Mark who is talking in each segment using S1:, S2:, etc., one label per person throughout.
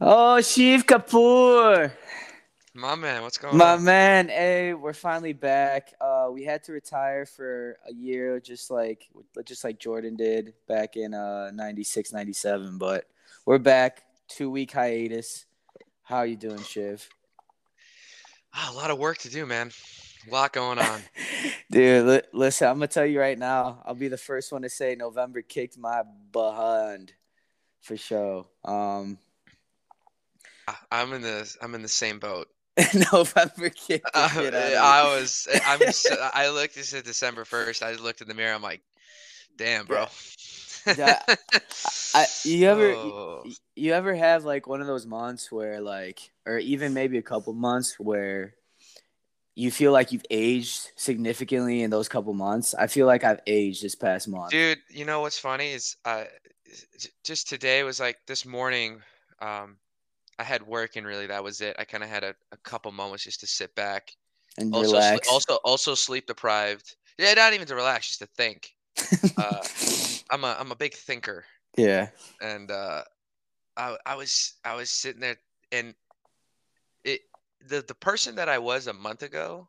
S1: Oh, Shiv Kapoor.
S2: My man, what's going
S1: My
S2: on?
S1: My man, hey, we're finally back. Uh, we had to retire for a year, just like just like Jordan did back in uh 96, 97, but we're back. Two week hiatus. How are you doing, Shiv?
S2: Ah, a lot of work to do, man. A lot going on.
S1: Dude, li- listen, I'm gonna tell you right now. I'll be the first one to say November kicked my behind for sure. Um,
S2: I'm in the I'm in the same boat.
S1: November kicked the
S2: Uh,
S1: shit out of me.
S2: I was I'm I looked this at December first. I looked in the mirror. I'm like, damn, bro.
S1: Yeah. I, you ever
S2: Oh.
S1: y- you ever have like one of those months where like or even maybe a couple months where you feel like you've aged significantly in those couple months? I feel like I've aged this past month.
S2: Dude, you know what's funny is uh, just today was like this morning. Um, I had work and really that was it. I kind of had a, a couple moments just to sit back.
S1: and
S2: Also,
S1: relax.
S2: also, also sleep deprived. Yeah, not even to relax, just to think. uh, I'm a I'm a big thinker,
S1: yeah.
S2: and uh, I I was I was sitting there, and it the the person that I was a month ago,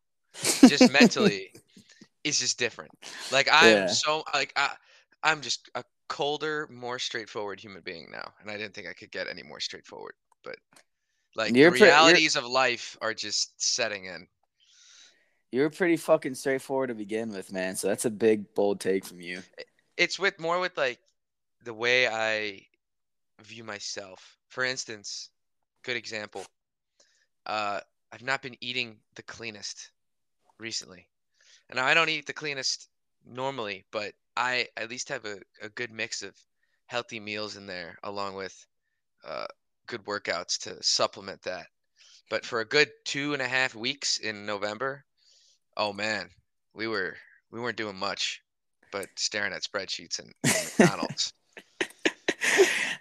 S2: just mentally, is just different. Like I'm
S1: Yeah.
S2: so like I I'm just a colder, more straightforward human being now, and I didn't think I could get any more straightforward. But like
S1: You're
S2: the
S1: pre-
S2: realities of life are just setting in.
S1: You're pretty fucking straightforward to begin with, man. So that's a big bold take from you.
S2: It's with more with like the way I view myself. For instance, good example. Uh, I've not been eating the cleanest recently, and I don't eat the cleanest normally, but I at least have a, a good mix of healthy meals in there, along with uh, good workouts to supplement that. But for a good two and a half weeks in November, oh man, we were we weren't doing much, but staring at spreadsheets and, and McDonald's.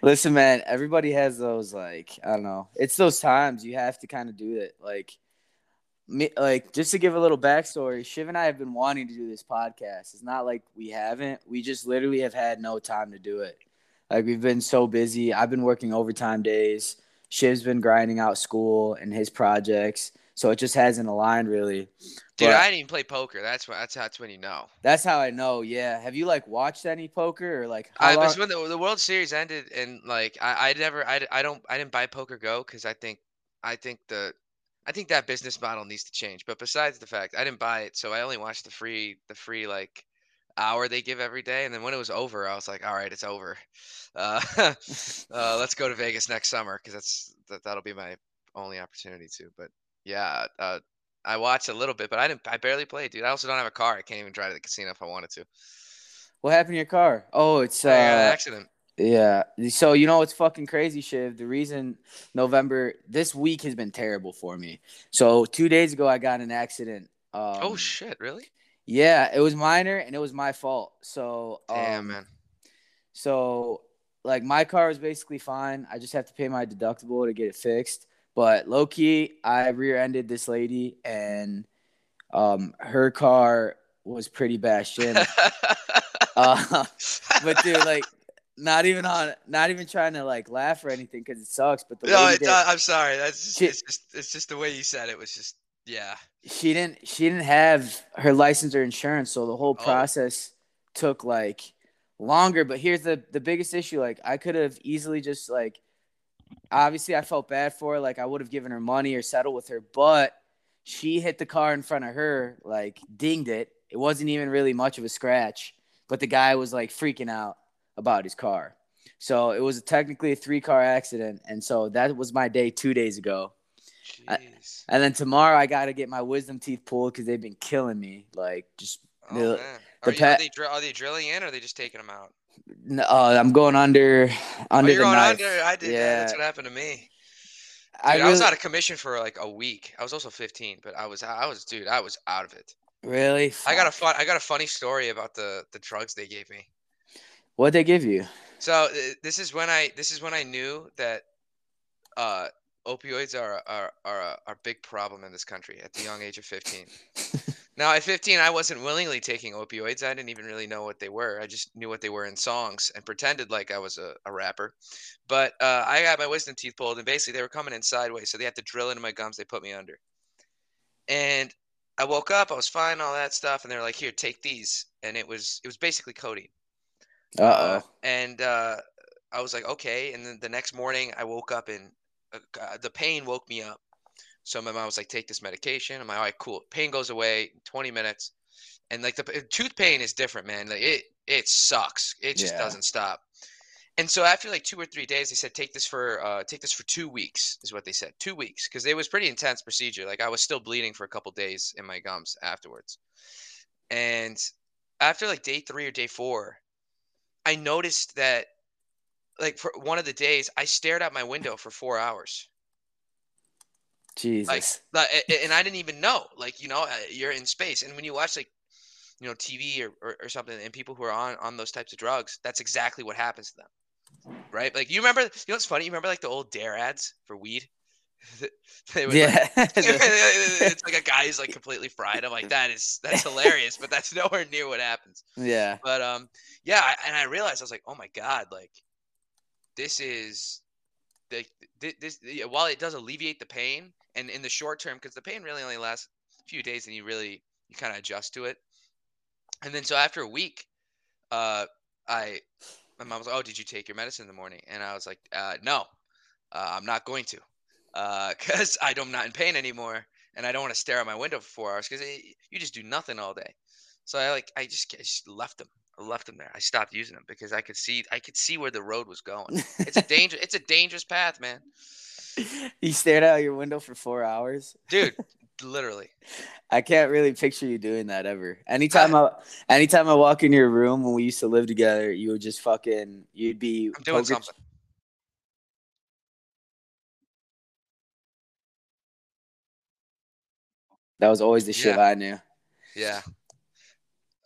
S1: Listen, man, everybody has those like I don't know. It's those times you have to kind of do it. Like me, like just to give a little backstory, Shiv and I have been wanting to do this podcast. It's not like we haven't. We just literally have had no time to do it. Like we've been so busy. I've been working overtime days. Shiv's been grinding out school and his projects, so it just hasn't aligned really.
S2: Dude,
S1: But-
S2: I didn't even play poker. That's what that's how. that's when you know.
S1: That's how I know. Yeah. Have you like watched any poker or like how
S2: I
S1: long-
S2: was when the, the World Series ended, and like I, I never, I, I don't, I didn't buy PokerGO because I think, I think the, I think that business model needs to change. But besides the fact, I didn't buy it, so I only watched the free, the free like hour they give every day, and then when it was over, I was like, all right, it's over. Uh, uh, let's go to Vegas next summer because that's that, that'll be my only opportunity to. But yeah, uh, I watched a little bit, but I didn't, I barely played, dude. I also don't have a car. I can't even drive to the casino if I wanted to.
S1: what happened to your car? Oh, it's uh
S2: I got in an accident.
S1: Yeah. So you know it's fucking crazy, Shiv? The reason November this week has been terrible for me. So two days ago I got an accident. Um,
S2: oh shit, really?
S1: Yeah, it was minor and it was my fault. So
S2: Damn,
S1: um,
S2: man.
S1: So like my car is basically fine. I just have to pay my deductible to get it fixed. But low key, I rear-ended this lady and um her car was pretty bashed in. uh, but dude, like not even on not even trying to like laugh or anything because it sucks. But the
S2: no, it,
S1: did-
S2: I'm sorry. That's just,
S1: She-
S2: it's just it's just the way you said it was just yeah.
S1: She didn't she didn't have her license or insurance so the whole
S2: Oh.
S1: process took like longer. But here's the the biggest issue like i could have easily just like obviously i felt bad for her like i would have given her money or settled with her but she hit the car in front of her like dinged it. It wasn't even really much of a scratch but the guy was like freaking out about his car. So it was technically a three car accident and so that was my day two days ago I- and then tomorrow I got to get my wisdom teeth pulled because they've been killing me. Like just,
S2: oh
S1: the- the
S2: Are, you, are they dr- are they drilling in or are they just taking them out?
S1: n- uh, I'm going under under
S2: oh, you're
S1: the
S2: going
S1: knife.
S2: under. I did. Yeah. That's what happened to me. Dude,
S1: I
S2: I, was out of commission for like a week. I was also 15, but I was I was dude. I was out of it.
S1: really.
S2: I got a fun I got a funny story about the the drugs they gave me.
S1: What'd they give you?
S2: So uh, this is when I this is when I knew that uh, opioids are are are a, are a big problem in this country at the young age of 15. Now at 15, I wasn't willingly taking opioids. I didn't even really know what they were. I just knew what they were in songs and pretended like I was a, a rapper. But uh, I got my wisdom teeth pulled, and basically they were coming in sideways, so they had to drill into my gums. They put me under, and I woke up. I was fine, all that stuff, and they're like, "Here, take these," and it was it was basically codeine.
S1: Uh
S2: Uh, and uh, I was like, okay. And then the next morning, I woke up and uh, the pain woke me up. So my mom was like, take this medication. I'm like, all right, cool. Pain goes away in 20 minutes. And like the tooth pain is different, man. Like it, it sucks. It just
S1: Yeah.
S2: doesn't stop. And so after like two or three days, they said take this for uh, take this for two weeks is what they said. Two weeks because it was pretty intense procedure. Like I was still bleeding for a couple days in my gums afterwards. And after like day three or day four, I noticed that like for one of the days I stared out my window for four hours.
S1: Jesus.
S2: Like, and I didn't even know. Like, you know, uh, you're in space, and when you watch like, you know, TV or, or, or something, and people who are on on those types of drugs, that's exactly what happens to them, right? Like, you remember, you know, what's funny? You remember like the old Dare ads for weed? Would, like-
S1: yeah.
S2: it's like a guy who's like completely fried. I'm like, that is that's hilarious, but that's nowhere near what happens.
S1: yeah.
S2: But um, yeah, I, and I realized I was like, oh my god, like this is the thi- this while it does alleviate the pain, and in the short term, because the pain really only lasts a few days, and you really you kind of adjust to it. And then so after a week, uh, I my mom was like, oh, did you take your medicine in the morning? And I was like, uh, no, uh, I'm not going to, because I don't, I'm not in pain anymore, and I don't want to stare out my window for four hours because you just do nothing all day. So I like I just, I just left them. I left them there. I stopped using them because I could see I could see where the road was going. It's a danger. it's a dangerous path, man,
S1: you stared out your window for four hours.
S2: dude. literally.
S1: I can't really picture you doing that ever. Anytime I, anytime I walk in your room when we used to live together, you would just fucking, you'd be
S2: I'm doing something.
S1: That was always the shit
S2: Yeah.
S1: I knew.
S2: Yeah.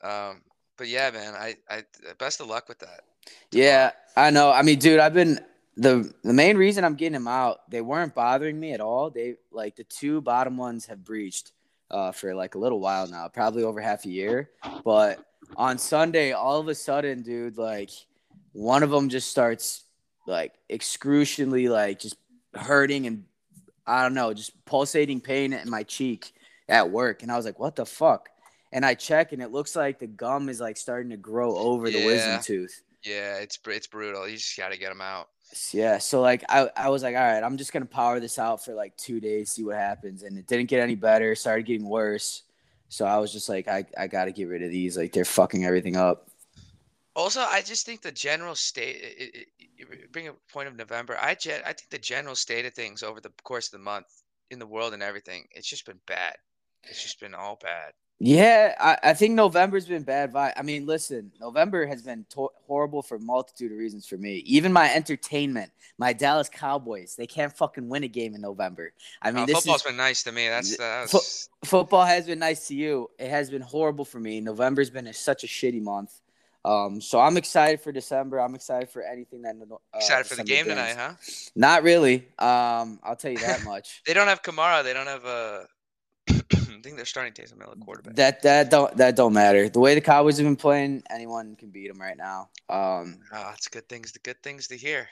S2: Um. But yeah, man. I. I. Best of luck with that.
S1: Yeah, I know. I mean, dude, I've been the the main reason I'm getting them out. They weren't bothering me at all. They like the two bottom ones have breached uh, for like a little while now, probably over half a year. But on Sunday, all of a sudden, dude, like one of them just starts like excruciatingly like just hurting and I don't know, just pulsating pain in my cheek at work, and I was like, what the fuck? And I check, and it looks like the gum is like starting to grow over the wisdom tooth.
S2: Yeah. It's it's brutal. You just got to get them out.
S1: Yeah, so like I, I was like, all right, I'm just gonna power this out for like two days, see what happens, and it didn't get any better. Started getting worse, so I was just like, I, I got to get rid of these. Like they're fucking everything up.
S2: Also, I just think the general state. It, it, you bring a point of November. I gen, I think the general state of things over the course of the month in the world and everything. It's just been bad. It's just been all bad.
S1: Yeah, I, I think November's been bad. Vi- I mean, listen, November has been to- horrible for a multitude of reasons for me. Even my entertainment, my Dallas Cowboys, they can't fucking win a game in November. I mean,
S2: Uh,
S1: this
S2: football's
S1: is
S2: been nice to me. That's that
S1: Fo- football has been nice to you. It has been horrible for me. November's been a, such a shitty month. Um, so I'm excited for December. I'm excited for anything that. Uh,
S2: excited for the game
S1: brings.
S2: tonight, huh?
S1: Not really. Um, I'll tell you that much.
S2: They don't have Kamara. They don't have uh, I think they're starting Taysom Hill at quarterback.
S1: that that don't that don't matter. The way the Cowboys have been playing, anyone can beat them right now. Um,
S2: Oh, it's good things. The good things to hear.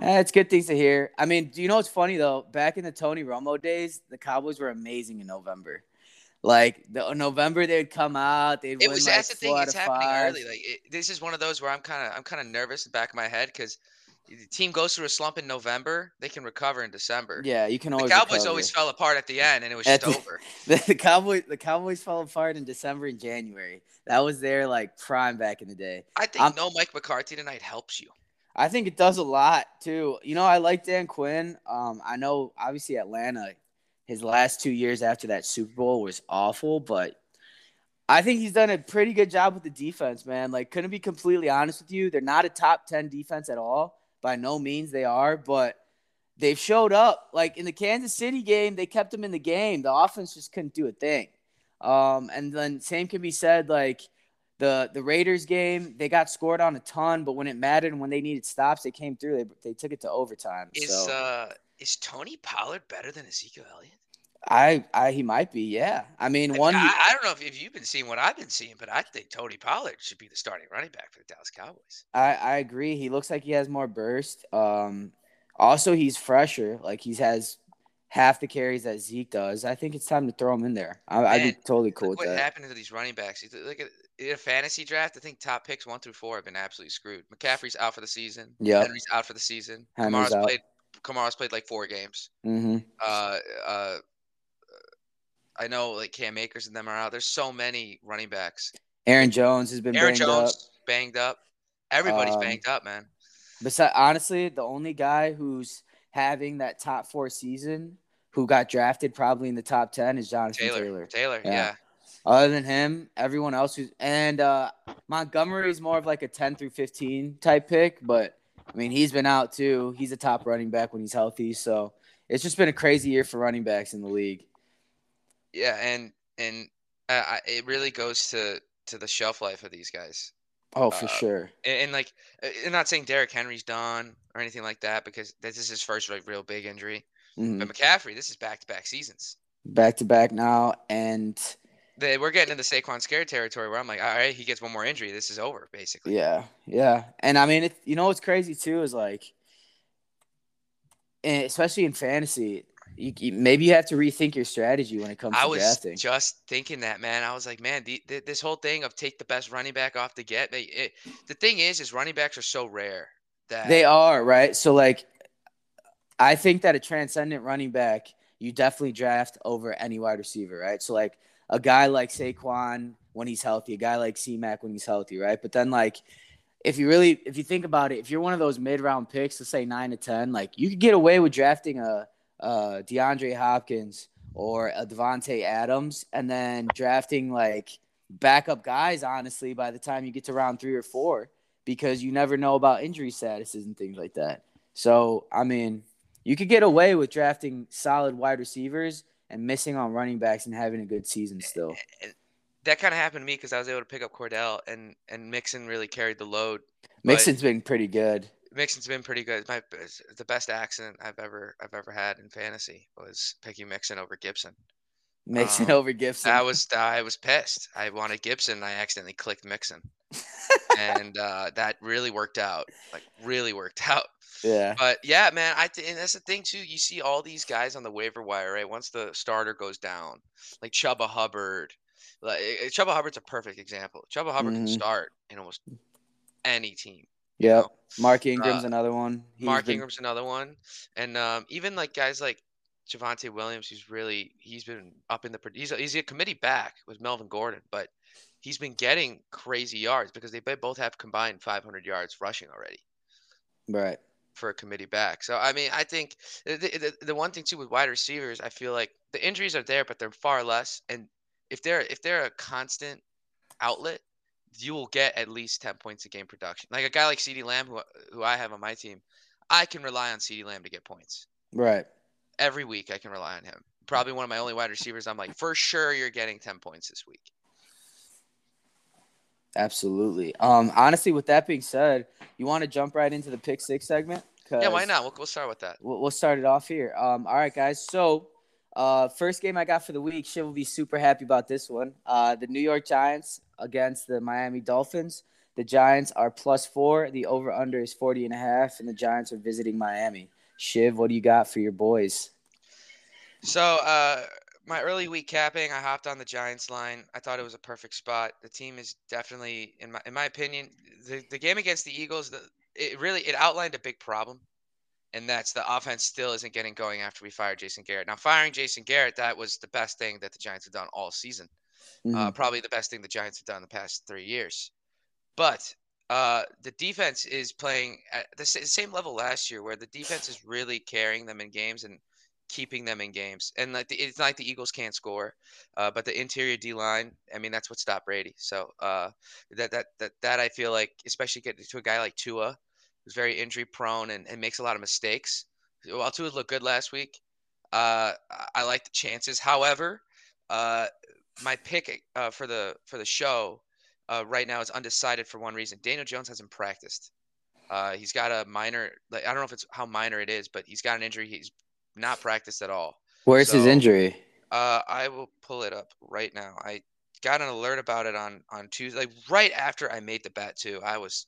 S1: eh, it's good things to hear. I mean, do you know what's funny though? Back in the Tony Romo days, the Cowboys were amazing in November. Like the November, they'd come out, they'd
S2: It
S1: win
S2: was
S1: like
S2: that's the thing. It's happening
S1: five.
S2: early. Like it, this is one of those where I'm kind of I'm kind of nervous in the back of my head because the team goes through a slump in November. They can recover in December.
S1: Yeah, you can always. The.
S2: Cowboys
S1: recover.
S2: always fell apart at the end, and it was
S1: At
S2: just
S1: the-
S2: over.
S1: The, the Cowboys, the Cowboys fell apart in December and January. That was their like prime back in the day.
S2: I think
S1: I'm-
S2: no Mike McCarthy tonight helps you.
S1: I think it does a lot too. You know, I like Dan Quinn. Um, I know obviously Atlanta, his last two years after that Super Bowl was awful, but I think he's done a pretty good job with the defense, man. Like, couldn't be completely honest with you. They're not a top 10 defense at all. By no means they are, but they've showed up. Like in the Kansas City game, they kept them in the game. The offense just couldn't do a thing. Um, and then same can be said like the the Raiders game, they got scored on a ton, but when it mattered and when they needed stops, they came through. They, they took it to overtime.
S2: Is
S1: so
S2: uh is Tony Pollard better than Ezekiel Elliott?
S1: I, I, he might be. Yeah. I mean,
S2: I,
S1: one.
S2: I, I don't know if, if you've been seeing what I've been seeing, but I think Tony Pollard should be the starting running back for the Dallas Cowboys.
S1: I, I agree. He looks like he has more burst. Um, also he's fresher. Like he has half the carries that Zeke does. I think it's time to throw him in there. I, I'd be totally cool
S2: Look
S1: with
S2: what
S1: that.
S2: happened to these running backs. Look at in a fantasy draft. I think top picks one through four have been absolutely screwed. McCaffrey's out for the season.
S1: Yeah,
S2: Henry's out for the season.
S1: Henry's
S2: Kamara's
S1: out.
S2: played. Kamara's played like four games.
S1: hmm
S2: Uh, uh, I know like Cam Akers and them are out. There's so many running backs.
S1: Aaron Jones has been
S2: Aaron
S1: banged
S2: Jones
S1: up.
S2: banged up. Everybody's
S1: Um,
S2: banged up, man.
S1: Besides, honestly, the only guy who's having that top four season who got drafted probably in the top ten is Jonathan
S2: Taylor,
S1: Taylor.
S2: Taylor,
S1: Yeah.
S2: yeah.
S1: Other than him, everyone else who's and uh, Montgomery is more of like a ten through fifteen type pick, but I mean he's been out too. He's a top running back when he's healthy, so it's just been a crazy year for running backs in the league.
S2: Yeah, and and uh, I- it really goes to to the shelf life of these guys.
S1: Oh, for
S2: Uh,
S1: sure.
S2: And, and like, uh, I'm not saying Derrick Henry's done or anything like that because this is his first like real big injury.
S1: Mhm.
S2: But McCaffrey, this is back to back seasons.
S1: Back to back now, and
S2: They, we're getting into Saquon scare territory where I'm like, all right, he gets one more injury, this is over basically.
S1: yeah, yeah, and I mean, it, you know what's crazy too is like, especially in fantasy, you, you- maybe you have to rethink your strategy when it comes
S2: I
S1: to drafting.
S2: I was just thinking that, man. I was like, man, the, the, this whole thing of take the best running back off the get. They, it, the thing is, is running backs are so rare that
S1: They are right. So like, I think that a transcendent running back you definitely draft over any wide receiver, right? So like a guy like Saquon when he's healthy, a guy like C Mac when he's healthy, right? But then like. If you really, if you think about it, if you're one of those mid-round picks, let's say nine to ten, like you could get away with drafting a, a DeAndre Hopkins or uh, a Davante Adams, and then drafting like backup guys. Honestly, by the time you get to round three or four, because you never know about injury statuses and things like that. So, I mean, you could get away with drafting solid wide receivers and missing on running backs and having a good season still.
S2: that kind of happened to me because I was able to pick up Cordarrelle and and Mixon really carried the load.
S1: Mixon's been pretty good.
S2: Mixon's been pretty good. My the best accident I've ever I've ever had in fantasy was picking Mixon over Gibson.
S1: Mixon
S2: Um,
S1: over Gibson.
S2: I was I was pissed. I wanted Gibson. And I accidentally clicked Mixon, and uh, that really worked out. Like really worked out.
S1: yeah.
S2: But yeah, man, I th- and that's the thing too. You see all these guys on the waiver wire, right? Once the starter goes down, like Chuba Hubbard. Like eh, Chuba Hubbard's a perfect example. Chuba Hubbard can
S1: Mhm.
S2: start in almost any team.
S1: Yep.
S2: know,
S1: Mark Ingram's
S2: uh,
S1: another one. He's
S2: Mark
S1: been-
S2: Ingram's another one, and um, even like guys like Javonte Williams, who's really he's been up in the he's a, he's a committee back with Melvin Gordon, but he's been getting crazy yards because they both have combined 500 yards rushing already
S1: Right.
S2: for a committee back. So I mean, I think the, the the one thing too with wide receivers, I feel like the injuries are there, but they're far less. And if they're if they're a constant outlet, you will get at least 10 points a game production. Like a guy like CeeDee Lamb, who who I have on my team, I can rely on CeeDee Lamb to get points
S1: Right.
S2: every week. I can rely on him. Probably one of my only wide receivers. I'm like, for sure, you're getting 10 points this week.
S1: Absolutely. Um, honestly, with that being said, you want to jump right into the pick six segment?
S2: Yeah, why not? We'll, we'll start with that.
S1: we'll, we'll start it off here. Um, all right, guys. So, uh, first game I got for the week. Shiv will be super happy about this one. Uh, the New York Giants against the Miami Dolphins. The Giants are plus four. The over under is 40 and a half, and the Giants are visiting Miami. Shiv, what do you got for your boys?
S2: So, uh, my early week capping, I hopped on the Giants line. I thought it was a perfect spot. The team is definitely, in my in my opinion, the, the game against the Eagles, the, it really it outlined a big problem, and that's the offense still isn't getting going after we fired Jason Garrett. Now, firing Jason Garrett, that was the best thing that the Giants have done all season. Uh,
S1: Mhm.
S2: probably the best thing the Giants have done the past three years. But uh, the defense is playing at the sa- same level last year, where the defense is really carrying them in games and keeping them in games. And like the, it's not like the Eagles can't score, uh, but the interior D line, I mean, that's what stopped Brady. So uh, that that that that I feel like, especially getting to a guy like Tua, who's very injury prone and, and makes a lot of mistakes. Tua looked good last week, uh, I, like the chances. However, uh, my pick uh, for the for the show uh, right now is undecided for one reason. Daniel Jones hasn't practiced. Uh, he's got a minor. Like, I don't know if it's how minor it is, but he's got an injury. He's not practiced at all.
S1: Where's his injury?
S2: Uh, I will pull it up right now. I got an alert about it on on Tuesday, like right after I made the bet too. I was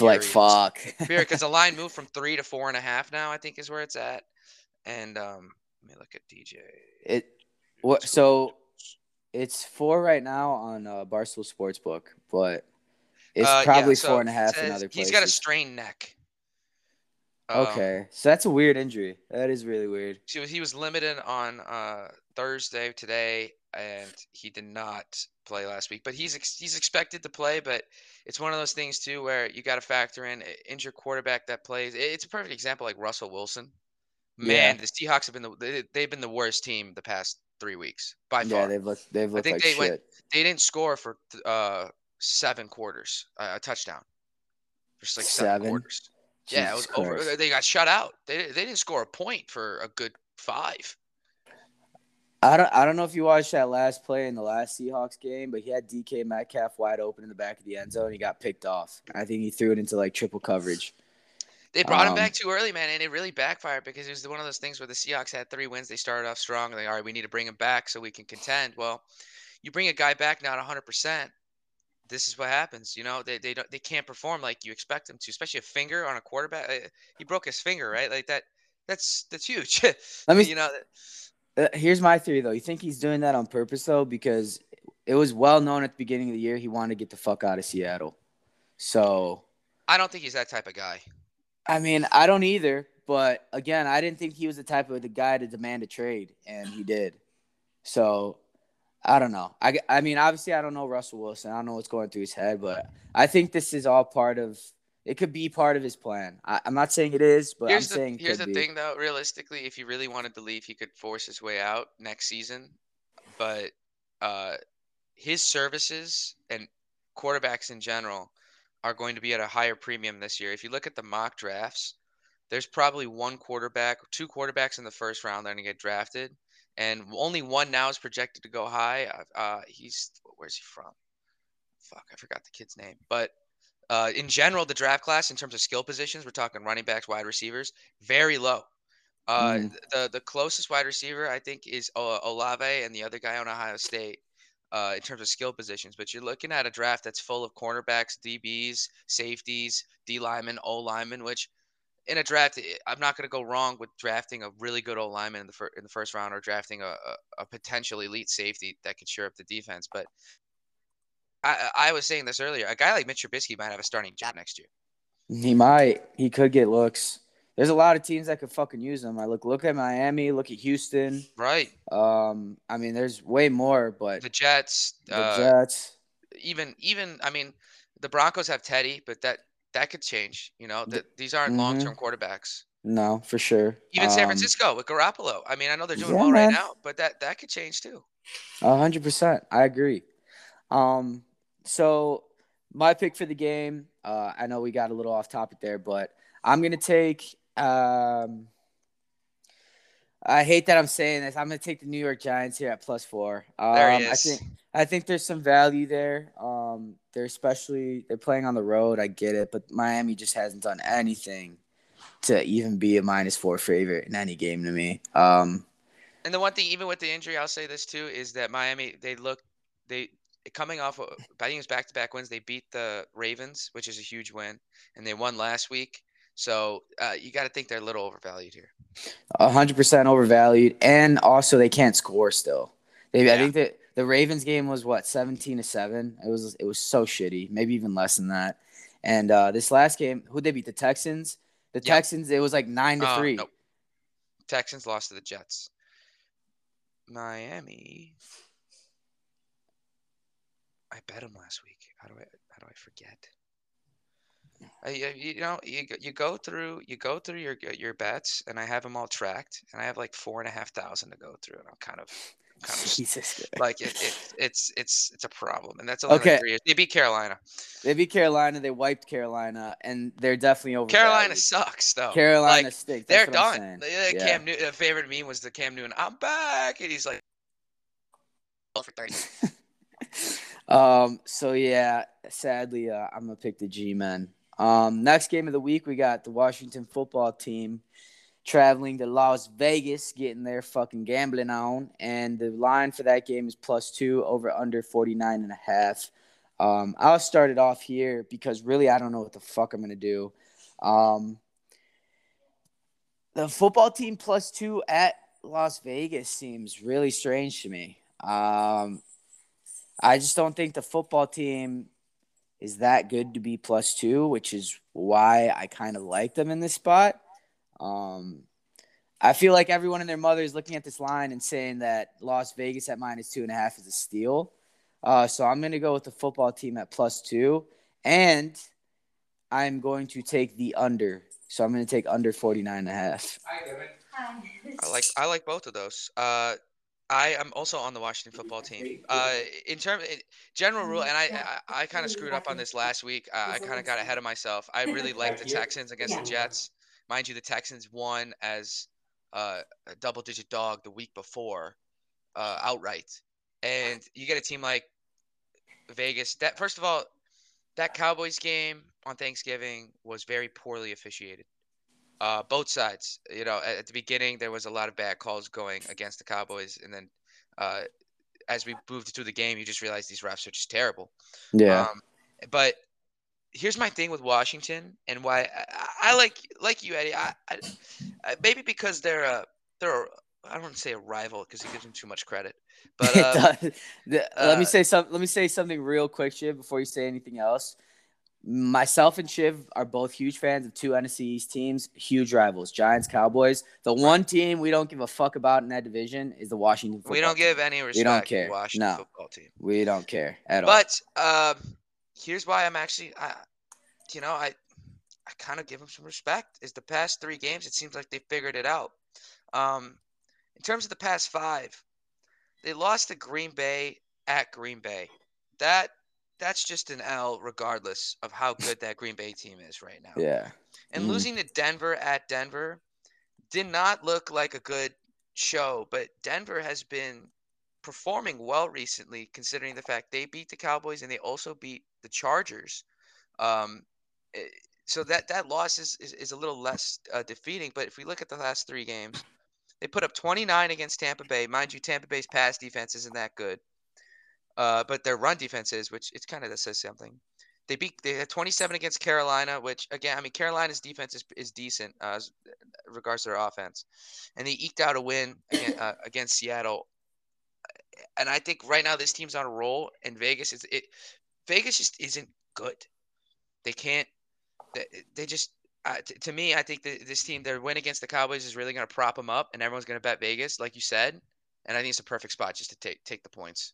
S1: like fuck.
S2: because the line moved from three to four and a half now. I think is where it's at. And um, let me look at DJ.
S1: it what so it's four right now on uh, Barstool Sportsbook, but it's
S2: Uh, yeah,
S1: probably
S2: so
S1: four and a half in other places.
S2: He's got a strained neck. Um,
S1: Okay, so that's a weird injury. That is really weird.
S2: So he was limited on uh, Thursday today, and he did not play last week. But he's ex- he's expected to play. But it's one of those things too where you got to factor in injured quarterback that plays. It's a perfect example, like Russell Wilson. Man,
S1: Yeah.
S2: the Seahawks have been the they, they've been the worst team the past three weeks by far.
S1: Yeah, they've looked they've looked I
S2: think
S1: like
S2: they
S1: shit.
S2: went- they didn't score for uh, seven quarters, uh, a touchdown. Just like seven,
S1: Seven?
S2: quarters. Yeah, it was over. They got shut out. They they didn't score a point for a good five.
S1: I don't I don't know if you watched that last play in the last Seahawks game, but he had DK Metcalf wide open in the back of the end zone. He got picked off. I think he threw it into like triple coverage.
S2: They brought him
S1: Um,
S2: back too early, man, and it really backfired because it was one of those things where the Seahawks had three wins. They started off strong. And Like, all right, we need to bring him back so we can contend. Well, you bring a guy back not 100%. This is what happens. You know, they they don't they can't perform like you expect them to, especially a finger on a quarterback. Uh, He broke his finger, right? Like that. That's that's huge.
S1: Let me-
S2: you know,
S1: Uh, here's my theory though. You think he's doing that on purpose though? Because it was well known at the beginning of the year he wanted to get the fuck out of Seattle. So
S2: I don't think he's that type of guy.
S1: I mean, I don't either. But again, I didn't think he was the type of the guy to demand a trade, and he did. So I don't know. I, I mean, obviously, I don't know Russell Wilson. I don't know what's going through his head, but I think this is all part of. It could be part of his plan. I, I'm not saying it is, but
S2: here's
S1: I'm
S2: the
S1: saying it
S2: here's the
S1: be.
S2: thing though. Realistically, if he really wanted to leave, he could force his way out next season. But uh, his services and quarterbacks in general are going to be at a higher premium this year. If you look at the mock drafts, there's probably one quarterback, two quarterbacks in the first round that are going to get drafted, and only one now is projected to go high. Uh, Uh, he's where's he from? Fuck, I forgot the kid's name. But uh, in general, the draft class in terms of skill positions, we're talking running backs, wide receivers, very low. Uh,
S1: Mm.
S2: The the closest wide receiver I think is Olave and the other guy on Ohio State. Uh, in terms of skill positions, but you're looking at a draft that's full of cornerbacks, DBs, safeties, D linemen, O linemen. Which in a draft, eh, I'm not going to go wrong with drafting a really good old lineman in the fir- in the first round or drafting a, a, a potential elite safety that could shore up the defense. But I, I I was saying this earlier. A guy like Mitch Trubisky might have a starting job next year.
S1: He might. He could get looks. There's a lot of teams that could fucking use him. I look look at Miami, look at Houston.
S2: Right.
S1: Um, I mean, there's way more, but
S2: The Jets,
S1: the
S2: uh,
S1: Jets.
S2: even even I mean, the Broncos have Teddy, but that that could change. You know, that these aren't
S1: Mhm.
S2: long term quarterbacks.
S1: No, for sure.
S2: Even San
S1: Um,
S2: Francisco with Garoppolo. I mean, I know they're doing
S1: yeah,
S2: well right
S1: man.
S2: now, but that that could change too.
S1: A hundred percent. I agree. Um, so my pick for the game. Uh, I know we got a little off topic there, but I'm gonna take. Um, I hate that I'm saying this. I'm gonna take the New York Giants here at plus four. Um,
S2: There he
S1: I think I think there's some value there. Um, they're especially they're playing on the road. I get it, but Miami just hasn't done anything to even be a minus four favorite in any game to me. Um,
S2: And the one thing, even with the injury, I'll say this too, is that Miami they look they coming off. of- I think it was back to back wins. They beat the Ravens, which is a huge win, and they won last week. So uh, you got to think they're a little overvalued here.
S1: A hundred percent overvalued, and also they can't score still. They, I think that the Ravens game was what seventeen to seven. It was it was so shitty, maybe even less than that. And uh, this last game, who they beat? The Texans. The
S2: Yep.
S1: Texans. It was like nine to
S2: Uh,
S1: three.
S2: nope. Texans lost to the Jets. Miami. I bet them last week. How do I how do I forget? Uh, you, you know you go- you go through you go through your your bets and I have them all tracked and I have like four and a half thousand to go through and I'm kind of kind of
S1: Jesus.
S2: Like it, it it's it's it's a problem and that's only
S1: Okay.
S2: like three years. They beat Carolina.
S1: They beat Carolina. They wiped Carolina, and they're definitely over.
S2: Carolina sucks though.
S1: Carolina
S2: like,
S1: stinks.
S2: they're
S1: That's what I'm
S2: done. The- the
S1: Yeah.
S2: Cam Newton, a favorite meme was the Cam Newton. I'm back, and he's like, for thirty.
S1: Um. So yeah, sadly, uh, I'm gonna pick the G men. Um. Next game of the week, we got the Washington football team traveling to Las Vegas, getting their fucking gambling on. And the line for that game is plus two over under 49 and a half. Um, I'll start it off here because really I don't know what the fuck I'm going to do. Um, the football team plus two at Las Vegas seems really strange to me. Um, I just don't think the football team is that good to be plus two, which is why I kind of like them in this spot. Um, I feel like everyone and their mother is looking at this line and saying that Las Vegas at minus two and a half is a steal. Uh, so I'm going to go with the football team at plus two. And I'm going to take the under. So I'm going to take under 49 and a half.
S2: I like I like both of those. Uh, I am also on the Washington football team. Uh, in terms general rule, and I I, I kind of screwed up on this last week. Uh, I kind of got ahead of myself. I really like the Texans against the Jets. Mind you, the Texans won as uh, a double-digit dog the week before, uh, outright. And you get a team like Vegas. That first of all, that Cowboys game on Thanksgiving was very poorly officiated. Uh, both sides. You know, at, at, the beginning there was a lot of bad calls going against the Cowboys, and then uh, as we moved through the game, you just realize these refs are just terrible.
S1: Yeah. Um,
S2: but here's my thing with Washington and why I, I like like you, Eddie. I, I, maybe because they're a they're a, I don't want to say a rival because it gives them too much credit. But uh,
S1: the, let me say some. Let me say something real quick, Shiv, before you say anything else. Myself and Shiv are both huge fans of two NFC East teams, huge rivals, Giants, Cowboys. The one team we don't give a fuck about in that division is the Washington.
S2: we don't give any respect. We don't care. Washington no, football team.
S1: We don't care at
S2: all. But um, here's why I'm actually, I, you know, I, I kind of give them some respect. Is the past three games, it seems like they figured it out. Um, in terms of the past five, they lost to Green Bay at Green Bay. That that's just an L regardless of how good that Green Bay team is right now.
S1: Yeah.
S2: And mm. losing to Denver at Denver did not look like a good show, but Denver has been performing well recently considering the fact they beat the Cowboys and they also beat the Chargers. Um, eh, so that that loss is, is, is a little less uh, defeating, but if we look at the last three games, they put up 29 against Tampa Bay. Mind you, Tampa Bay's pass defense isn't that good. Uh, but their run defense is, which it's kind of that says something. They beat they had 27 against Carolina, which again, I mean Carolina's defense is, is decent uh, as regards to their offense, and they eked out a win against, uh, against Seattle. And I think right now this team's on a roll, and Vegas is it. Vegas just isn't good. They can't. They, they just uh, t- to me, I think this team, their win against the Cowboys is really going to prop them up, and everyone's going to bet Vegas, like you said. And I think it's a perfect spot just to take take the points.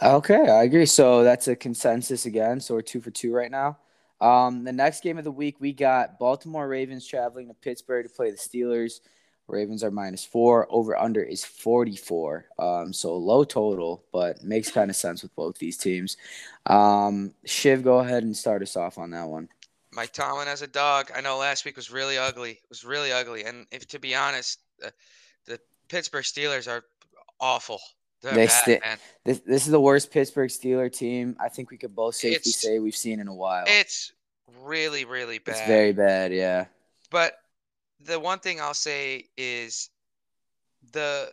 S1: Okay, I agree. So that's a consensus again. So we're two for two right now. Um, the next game of the week, we got Baltimore Ravens traveling to Pittsburgh to play the Steelers. Ravens are minus four. Over under is 44. Um, so low total, but makes kind of sense with both these teams. Um, Shiv, go ahead and start us off on that one.
S2: Mike Tomlin as a dog. I know last week was really ugly. It was really ugly. And if to be honest, the, the Pittsburgh Steelers are awful. They st-
S1: this this is the worst Pittsburgh Steeler team I think we could both safely it's, say we've seen in a while.
S2: It's really really bad.
S1: It's very bad, yeah.
S2: But the one thing I'll say is the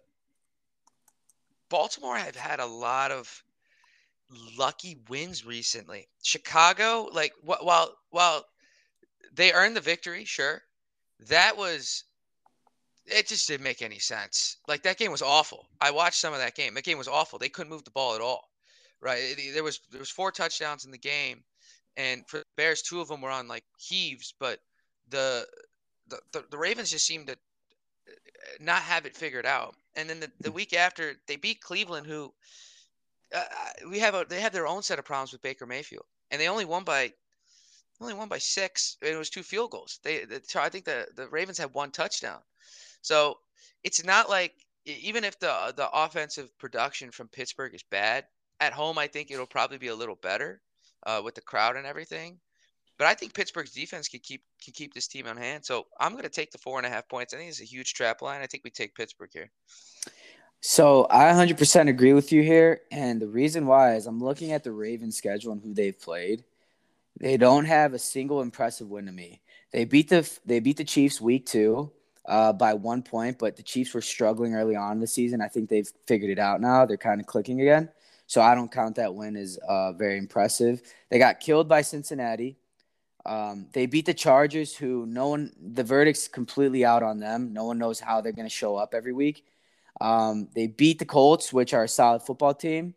S2: Baltimore have had a lot of lucky wins recently. Chicago, like while while they earned the victory, sure, that was it just didn't make any sense. Like that game was awful. I watched some of that game. That game was awful. They couldn't move the ball at all. Right? There was there was four touchdowns in the game, and for the Bears, two of them were on like heaves, but the the, the, the Ravens just seemed to uh, not have it figured out. And then the, the week after, they beat Cleveland, who uh, we have a they have their own set of problems with Baker Mayfield, and they only won by only won by six, and it was two field goals. They, the, I think the the Ravens had one touchdown. So it's not like even if the the offensive production from Pittsburgh is bad at home, I think it'll probably be a little better uh, with the crowd and everything. But I think Pittsburgh's defense can keep can keep this team on hand. So I'm going to take the four and a half points. I think it's a huge trap line. I think we take Pittsburgh here.
S1: So I 100% agree with you here, and the reason why is I'm looking at the Ravens schedule and who they've played. They don't have a single impressive win to me. They beat the they beat the Chiefs week two. Uh, by one point, but the Chiefs were struggling early on in the season. I think they've figured it out now. They're kind of clicking again. So I don't count that win as uh, very impressive. They got killed by Cincinnati. Um, they beat the Chargers, who no one, the verdict's completely out on them. No one knows how they're going to show up every week. Um, they beat the Colts, which are a solid football team.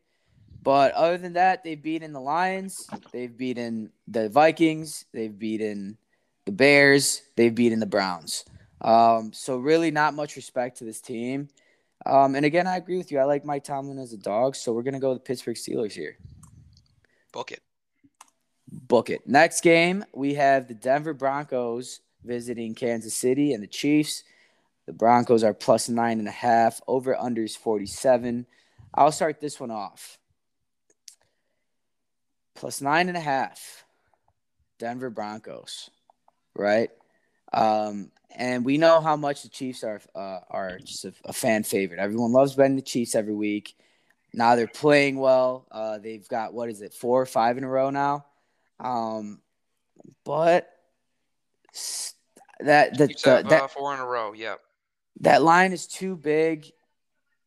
S1: But other than that, they've beaten the Lions, they've beaten the Vikings, they've beaten the Bears, they've beaten the Browns. Um, so really, not much respect to this team. Um, and again, I agree with you. I like Mike Tomlin as a dog, so we're gonna go with the Pittsburgh Steelers here.
S2: Book it.
S1: Book it. Next game, we have the Denver Broncos visiting Kansas City and the Chiefs. The Broncos are plus nine and a half. Over unders 47. I'll start this one off. Plus nine and a half. Denver Broncos. Right? Um, and we know how much the Chiefs are uh, are just a, a, fan favorite. Everyone loves betting the Chiefs every week. Now they're playing well. Uh, they've got what is it, four or five in a row now. Um, but that the, the
S2: have,
S1: that
S2: uh, four in a row. Yeah.
S1: That line is too big,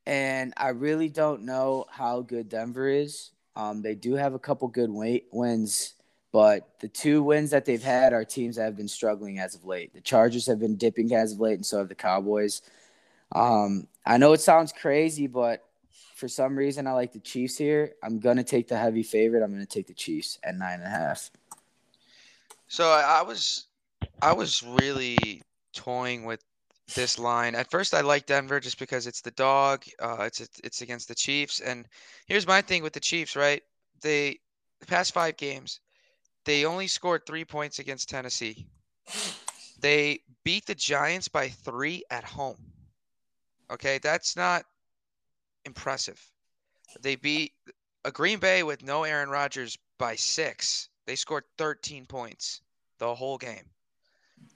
S1: and I really don't know how good Denver is. Um, they do have a couple good wait wins, but the two wins that they've had are teams that have been struggling as of late. The Chargers have been dipping as of late, and so have the Cowboys. Um, I know it sounds crazy, but for some reason I like the Chiefs here. I'm gonna take the heavy favorite. I'm gonna take the Chiefs at nine and a half.
S2: So I was I was really toying with this line. At first, I like Denver just because it's the dog. Uh, it's it's against the Chiefs, and here's my thing with the Chiefs. Right, they the past five games, they only scored three points against Tennessee. They beat the Giants by three at home. Okay, that's not impressive. They beat a Green Bay with no Aaron Rodgers by six. They scored 13 points the whole game.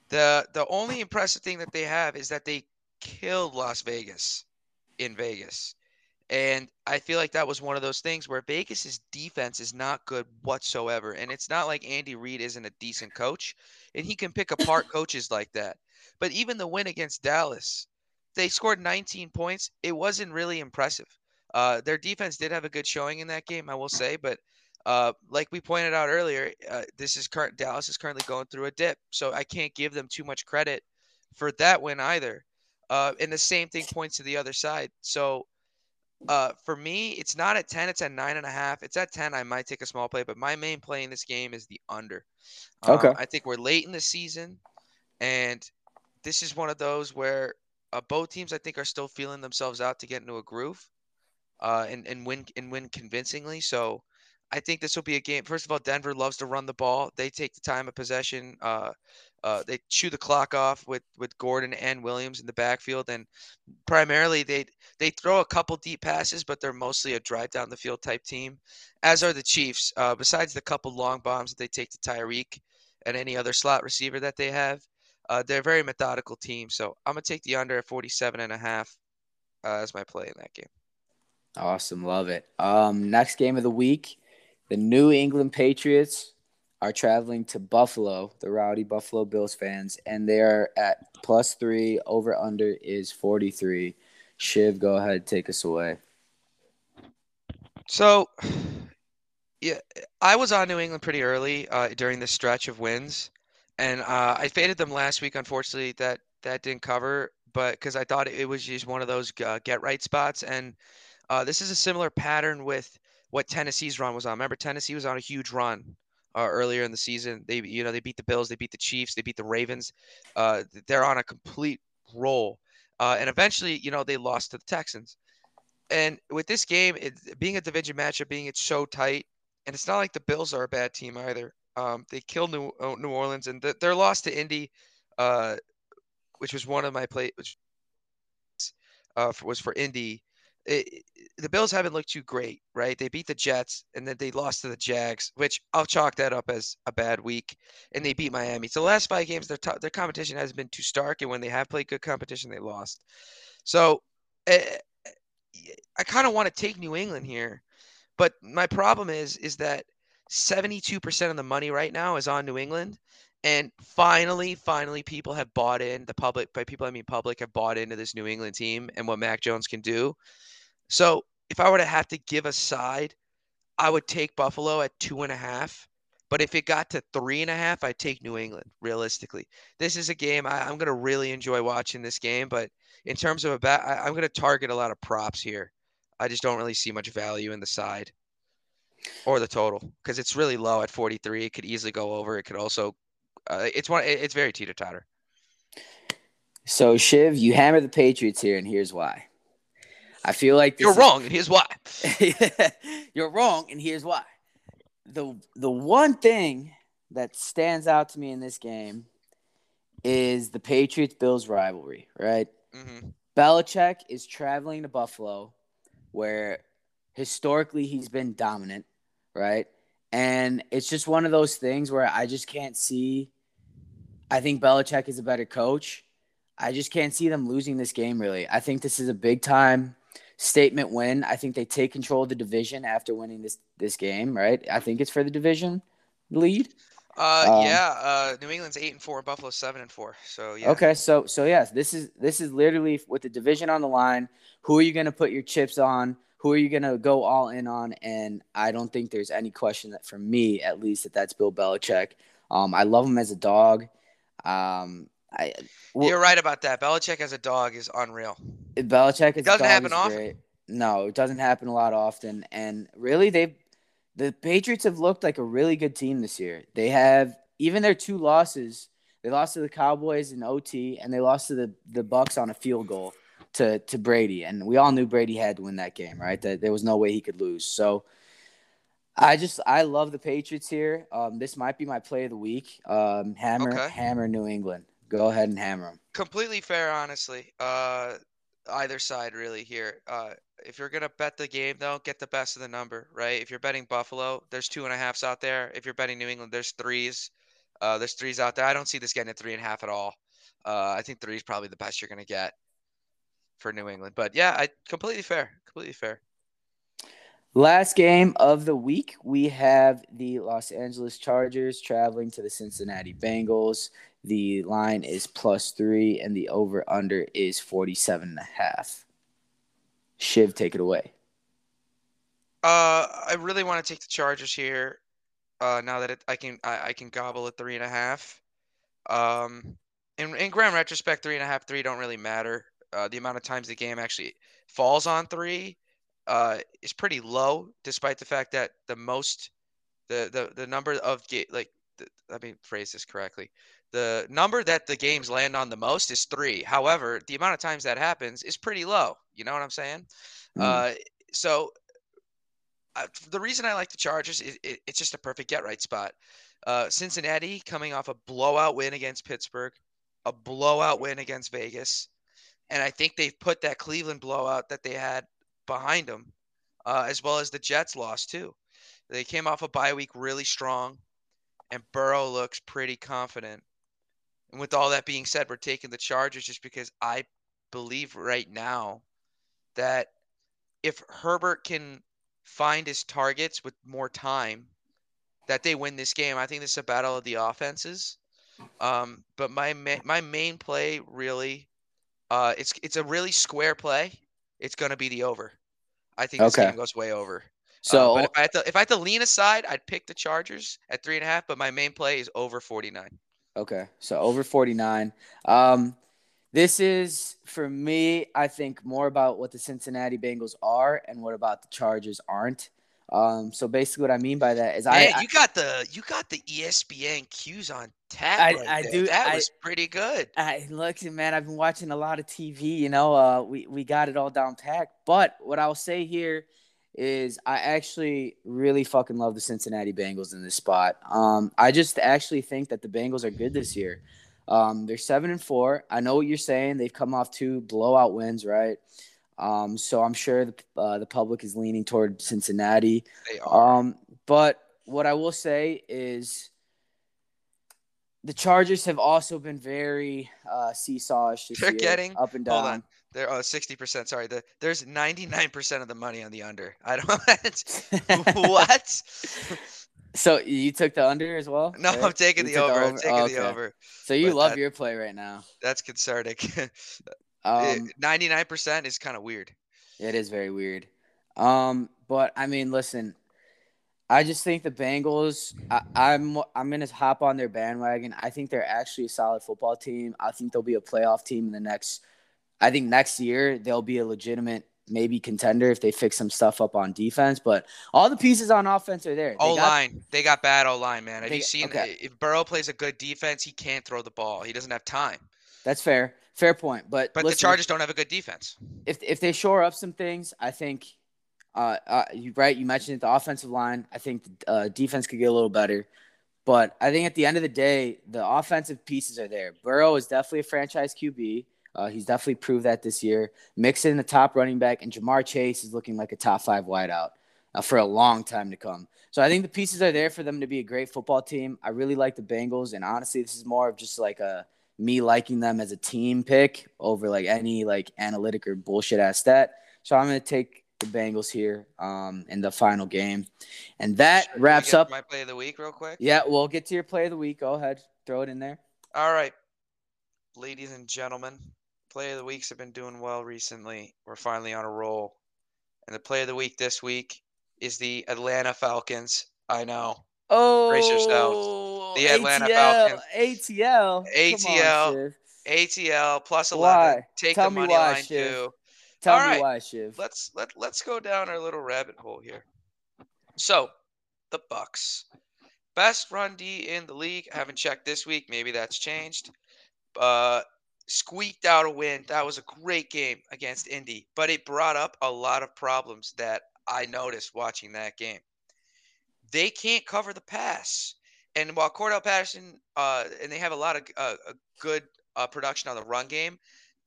S2: The the only impressive thing that they have is that they killed Las Vegas in Vegas. And I feel like that was one of those things where Vegas's defense is not good whatsoever. And it's not like Andy Reid isn't a decent coach, and he can pick apart coaches like that. But even the win against Dallas, they scored 19 points. It wasn't really impressive. Uh, their defense did have a good showing in that game, I will say, but uh, like we pointed out earlier, uh, this is current Dallas is currently going through a dip, so I can't give them too much credit for that win either. Uh, and the same thing points to the other side. So uh, for me, it's not at ten; it's at nine and a half. It's at ten. I might take a small play, but my main play in this game is the under. Um, okay. I think we're late in the season, and this is one of those where uh, both teams I think are still feeling themselves out to get into a groove, uh, and and win and win convincingly. So I think this will be a game. First of all, Denver loves to run the ball. They take the time of possession. Uh, uh, they chew the clock off with with Gordon and Williams in the backfield, and primarily they they throw a couple deep passes, but they're mostly a drive down the field type team. As are the Chiefs. Uh, besides the couple long bombs that they take to Tyreek and any other slot receiver that they have, uh, they're a very methodical team. So I'm gonna take the under at 47 and a half uh, as my play in that game.
S1: Awesome, love it. Um, next game of the week the New England Patriots are traveling to Buffalo, the rowdy Buffalo Bills fans, and they are at plus three. Over under is 43. Shiv, go ahead, take us away.
S2: So, yeah, I was on New England pretty early uh, during this stretch of wins, and uh, I faded them last week. Unfortunately, that that didn't cover, but because I thought it was just one of those uh, get right spots, and uh, this is a similar pattern with what Tennessee's run was on. Remember, Tennessee was on a huge run uh, earlier in the season. They, you know, they beat the Bills, they beat the Chiefs, they beat the Ravens. Uh, they're on a complete roll, uh, and eventually, you know, they lost to the Texans. And with this game, it, being a division matchup, being it's so tight, and it's not like the Bills are a bad team either. Um, they killed New uh, New Orleans, and the, their loss to Indy, uh, which was one of my play, which uh, for, was for Indy it, the Bills haven't looked too great, right? They beat the Jets and then they lost to the Jags, which I'll chalk that up as a bad week. And they beat Miami. So the last five games, their t- their competition has been too stark, and when they have played good competition, they lost. So uh, I kind of want to take New England here, but my problem is is that 72% of the money right now is on New England, And finally, finally, people have bought in. The public, by people I mean public, have bought into this New England team and what Mac Jones can do. So if I were to have to give a side, I would take Buffalo at two and a half. But if it got to three and a half, I'd take New England. Realistically, this is a game I, am going to really enjoy watching this game. But in terms of a bet, I, I'm going to target a lot of props here. I just don't really see much value in the side or the total because it's really low at 43. It could easily go over. It could also, uh, it's one. It's very teeter totter.
S1: So Shiv, you hammer the Patriots here, and here's why. I feel like
S2: you're is, wrong, and here's why.
S1: you're wrong, and here's why. the The one thing that stands out to me in this game is the Patriots Bills rivalry, right? Mm-hmm. Belichick is traveling to Buffalo, where historically he's been dominant, right? And it's just one of those things where I just can't see. I think Belichick is a better coach. I just can't see them losing this game, really. I think this is a big time statement win. I think they take control of the division after winning this this game, right? I think it's for the division lead.
S2: Uh, um, yeah. Uh, New England's eight and four, Buffalo seven and four. So yeah.
S1: Okay, so so yes, this is this is literally with the division on the line. Who are you going to put your chips on? Who are you going to go all in on? And I don't think there's any question that for me, at least, that that's Bill Belichick. Um, I love him as a dog. Um, I,
S2: well, You're right about that. Belichick as a dog is unreal.
S1: Belichick as
S2: it doesn't
S1: happen
S2: often.
S1: Great. No, it doesn't happen a lot often. And really, they've the Patriots have looked like a really good team this year. They have even their two losses. They lost to the Cowboys in OT, and they lost to the the Bucks on a field goal to to Brady. And we all knew Brady had to win that game, right? That there was no way he could lose. So I just I love the Patriots here. Um, this might be my play of the week. Um, hammer okay. hammer New England. Go ahead and hammer them.
S2: Completely fair, honestly. Uh, either side really here. Uh, if you're gonna bet the game though, get the best of the number, right? If you're betting Buffalo, there's two and a halfs out there. If you're betting New England, there's threes. Uh, there's threes out there. I don't see this getting a three and a half at all. Uh, I think three is probably the best you're gonna get for New England. But yeah, I completely fair, completely fair.
S1: Last game of the week, we have the Los Angeles Chargers traveling to the Cincinnati Bengals. The line is plus three, and the over under is 47 and a half. Shiv, take it away.
S2: Uh, I really want to take the Chargers here. Uh, now that it, I can, I, I, can gobble a three and a half. Um, in in grand retrospect, three and a half, three don't really matter. Uh, the amount of times the game actually falls on three, uh, is pretty low, despite the fact that the most, the the the number of ga- like, the, let me phrase this correctly the number that the games land on the most is three. However, the amount of times that happens is pretty low. You know what I'm saying? Mm. Uh, so uh, the reason I like the Chargers is it, it's just a perfect get right spot. Uh, Cincinnati coming off a blowout win against Pittsburgh, a blowout win against Vegas, and I think they've put that Cleveland blowout that they had behind them, uh, as well as the Jets loss too. They came off a bye week really strong, and Burrow looks pretty confident. And with all that being said, we're taking the Chargers just because I believe right now that if Herbert can find his targets with more time, that they win this game. I think this is a battle of the offenses. Um, but my ma- my main play really, uh, it's it's a really square play. It's gonna be the over. I think this okay. game goes way over. So, uh, if I, had to, if I had to lean aside, I'd pick the Chargers at three and a half. But my main play is over forty nine.
S1: Okay, so over 49. Um, this is for me, I think more about what the Cincinnati Bengals are and what about the Chargers aren't. Um, so basically, what I mean by that is,
S2: man,
S1: I
S2: you got the you got the ESPN cues on tap. I, right I do. That I, was pretty good.
S1: I look, man, I've been watching a lot of TV. You know, uh, we we got it all down packed. But what I'll say here is I actually really fucking love the Cincinnati Bengals in this spot. Um, I just actually think that the Bengals are good this year. Um, they're seven and four. I know what you're saying. They've come off two blowout wins, right? Um, so I'm sure the uh, the public is leaning toward Cincinnati.
S2: They are. Um,
S1: but what I will say is the Chargers have also been very uh, seesawish this
S2: They're
S1: year,
S2: getting
S1: up and down.
S2: Hold on. There, oh, 60%. Sorry. The, there's 99% of the money on the under. I don't. what?
S1: So you took the under as well?
S2: No,
S1: right?
S2: I'm taking
S1: You
S2: the
S1: took
S2: over. I'm taking
S1: Oh,
S2: the over.
S1: So you
S2: but
S1: love
S2: that-
S1: your play right now.
S2: That's concerning.
S1: Um,
S2: Ninety-nine percent is kind of weird.
S1: It is very weird. Um, but I mean, listen, I just think the Bengals. I, I'm I'm gonna hop on their bandwagon. I think they're actually a solid football team. I think they'll be a playoff team in the next. I think next year they'll be a legitimate maybe contender if they fix some stuff up on defense. But all the pieces on offense are there.
S2: O line, they got bad O line, man. Have
S1: They-
S2: you seen
S1: okay.
S2: if Burrow plays a good defense, he can't throw the ball. He doesn't have time.
S1: That's fair. Fair point. But
S2: But
S1: listen,
S2: the Chargers don't have a good defense.
S1: if if they shore up some things, I think. Uh, uh, you right. You mentioned it, the offensive line. I think uh, defense could get a little better, but I think at the end of the day, the offensive pieces are there. Burrow is definitely a franchise QB. Uh, he's definitely proved that this year. Mixon, the top running back, and Ja'Marr Chase is looking like a top five wideout uh, for a long time to come. So I think the pieces are there for them to be a great football team. I really like the Bengals, and honestly, this is more of just like a me liking them as a team pick over like any like analytic or bullshit ass stat. So I'm gonna take the Bengals here um, in the final game, and that
S2: Should
S1: wraps up.
S2: my play of the week real quick.
S1: Yeah, we'll get to your play of the week. Go ahead, throw it in there.
S2: All right, ladies and gentlemen, play of the weeks have been doing well recently. We're finally on a roll, and the play of the week this week is the Atlanta Falcons. I know.
S1: Oh,
S2: Brace yourselves. The Atlanta
S1: ATL,
S2: Falcons.
S1: ATL, Come on,
S2: ATL. ATL plus
S1: Why?
S2: eleven. Take
S1: Tell
S2: the money
S1: why,
S2: line
S1: Shiv.
S2: too.
S1: Tell
S2: All
S1: me
S2: right.
S1: why, Shiv.
S2: let's let let's go down our little rabbit hole here. So, the Bucks, best run D in the league. I haven't checked this week. Maybe that's changed. Uh, squeaked out a win. That was a great game against Indy, but it brought up a lot of problems that I noticed watching that game. They can't cover the pass, and while Cordarrelle Patterson, uh, and they have a lot of uh, good uh, production on the run game.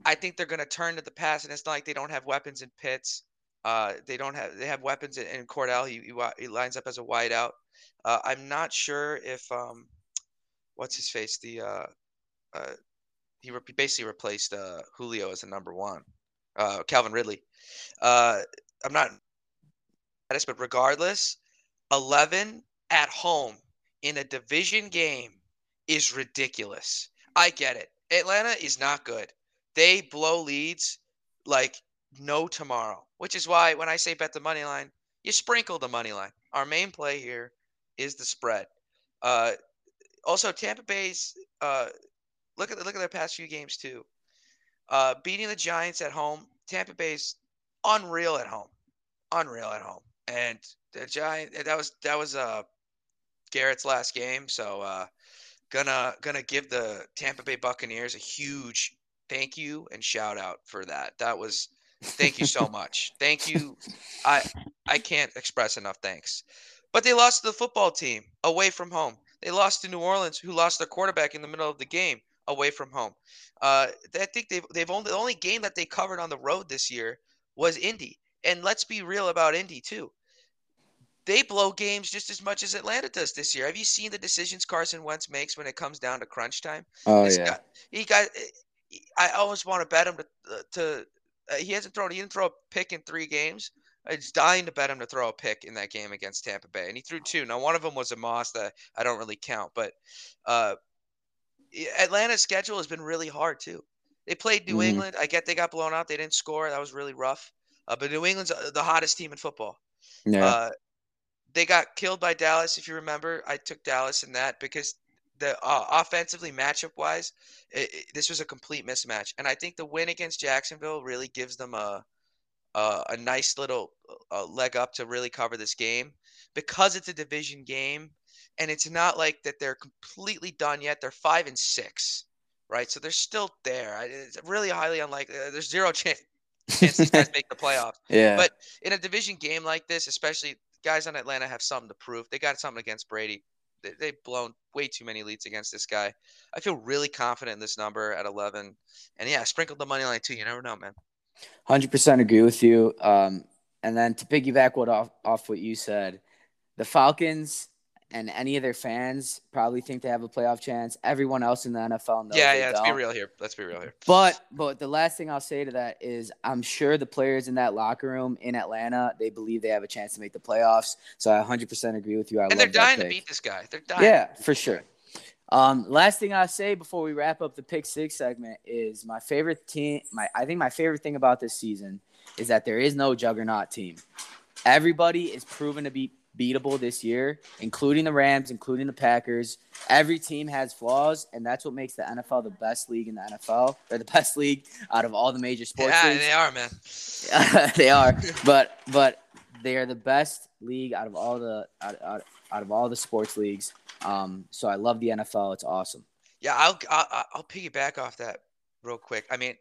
S2: I think they're going to turn to the pass, and it's not like they don't have weapons in Pitts. Uh, they don't have they have weapons in, in Cordarrelle. He, he he lines up as a wideout. Uh, I'm not sure if um, what's his face the uh, he re- basically replaced uh, Julio as the number one. Uh, Calvin Ridley. Uh, I'm not but regardless, 11 at home in a division game is ridiculous. I get it. Atlanta is not good. They blow leads like no tomorrow, which is why when I say bet the money line, you sprinkle the money line. Our main play here is the spread. Uh, also, Tampa Bay's uh, look at look at their past few games too. Uh, beating the Giants at home, Tampa Bay's unreal at home, unreal at home, and the Giant that was that was uh Garrett's last game, so uh, gonna gonna give the Tampa Bay Buccaneers a huge thank you and shout out for that. That was thank you so much. Thank you. I I can't express enough thanks. But they lost to the football team away from home. They lost to New Orleans, who lost their quarterback in the middle of the game away from home. Uh, I think they've they've only the only game that they covered on the road this year was Indy. And let's be real about Indy too. They blow games just as much as Atlanta does this year. Have you seen the decisions Carson Wentz makes when it comes down to crunch time?
S1: Oh
S2: This
S1: yeah.
S2: guy- he got. I always want to bet him to. to uh, he hasn't thrown. He didn't throw a pick in three games. I was dying to bet him to throw a pick in that game against Tampa Bay, and he threw two. Now one of them was a Moss that I don't really count, but uh, Atlanta's schedule has been really hard too. They played New
S1: Mhm.
S2: England. I get they got blown out. They didn't score. That was really rough. Uh, but New England's uh, the hottest team in football.
S1: Yeah.
S2: Uh, they got killed by Dallas. If you remember, I took Dallas in that because the uh, offensively matchup wise, it, it- this was a complete mismatch. And I think the win against Jacksonville really gives them a a, a nice little uh, leg up to really cover this game because it's a division game, and it's not like that they're completely done yet. They're five and six, right? So they're still there. It's really highly unlikely. uh, There's zero chance, chance these guys make the playoffs
S1: yeah.
S2: but in a division game like this, especially guys on Atlanta have something to prove. They got something against Brady. They, they've blown way too many leads against this guy. I feel really confident in this number at 11. And yeah, sprinkled the money line too. You never know, man.
S1: Hundred percent agree with you. Um, and then to piggyback what off, off what you said, the Falcons and any of their fans probably think they have a playoff chance. Everyone else in the NFL knows.
S2: Yeah, yeah. Let's
S1: don't.
S2: be real here. Let's be real here.
S1: But but the last thing I'll say to that is I'm sure the players in that locker room in Atlanta they believe they have a chance to make the playoffs. So I 100% agree with you. I
S2: and they're dying to beat this guy. They're dying.
S1: Yeah, for sure. Um, last thing I'll say before we wrap up the pick six segment is my favorite team. My I think my favorite thing about this season is that there is no juggernaut team. Everybody is proven to be beatable this year, including the Rams, including the Packers. Every team has flaws, and that's what makes the NFL the best league in the NFL, or the best league out of all the major sports
S2: Yeah,
S1: leagues.
S2: they are, man.
S1: they are, but but they are the best league out of all the out, out, out of all the sports leagues. Um, so I love the NFL. It's awesome.
S2: Yeah, I'll, I'll I'll piggyback off that real quick. I mean,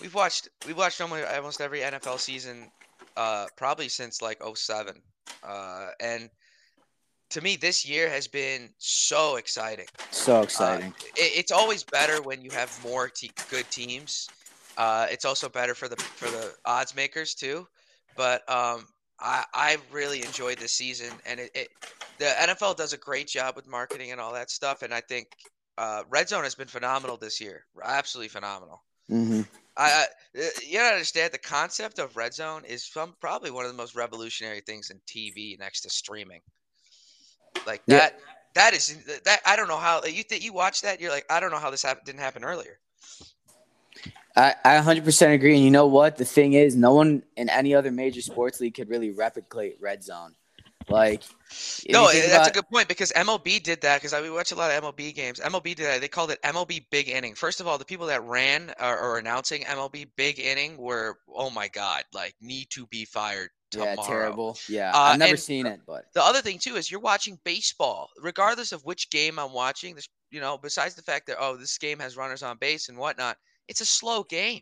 S2: we've watched we've watched almost almost every NFL season, uh, probably since like 07. Uh, and to me, this year has been so exciting.
S1: So
S2: Uh,
S1: exciting.
S2: it, it's always better when you have more te- good teams. Uh, it's also better for the for the odds makers too. But um, I I really enjoyed this season, and it, it the NFL does a great job with marketing and all that stuff. And I think uh, Red Zone has been phenomenal this year, absolutely phenomenal.
S1: hmm
S2: I, I uh, you gotta understand the concept of Red Zone is some probably one of the most revolutionary things in TV next to streaming. Like
S1: Yeah.
S2: that. That is that. I don't know how you th- you watch that. You're like, I don't know how this happened. Didn't happen earlier.
S1: I, I 100% agree. And you know what? The thing is, no one in any other major sports league could really replicate Red Zone. Like,
S2: no,
S1: think
S2: that's a good point because MLB did that because I we watch a lot of MLB games. MLB did that. They called it MLB Big Inning. First of all, the people that ran or, or announcing MLB Big Inning were, oh my god, like need to be fired tomorrow.
S1: Yeah, terrible. Yeah,
S2: Uh,
S1: I've never seen it, but
S2: The other thing too is you're watching baseball, regardless of which game I'm watching. This, you know, besides the fact that oh, this game has runners on base and whatnot, it's a slow game.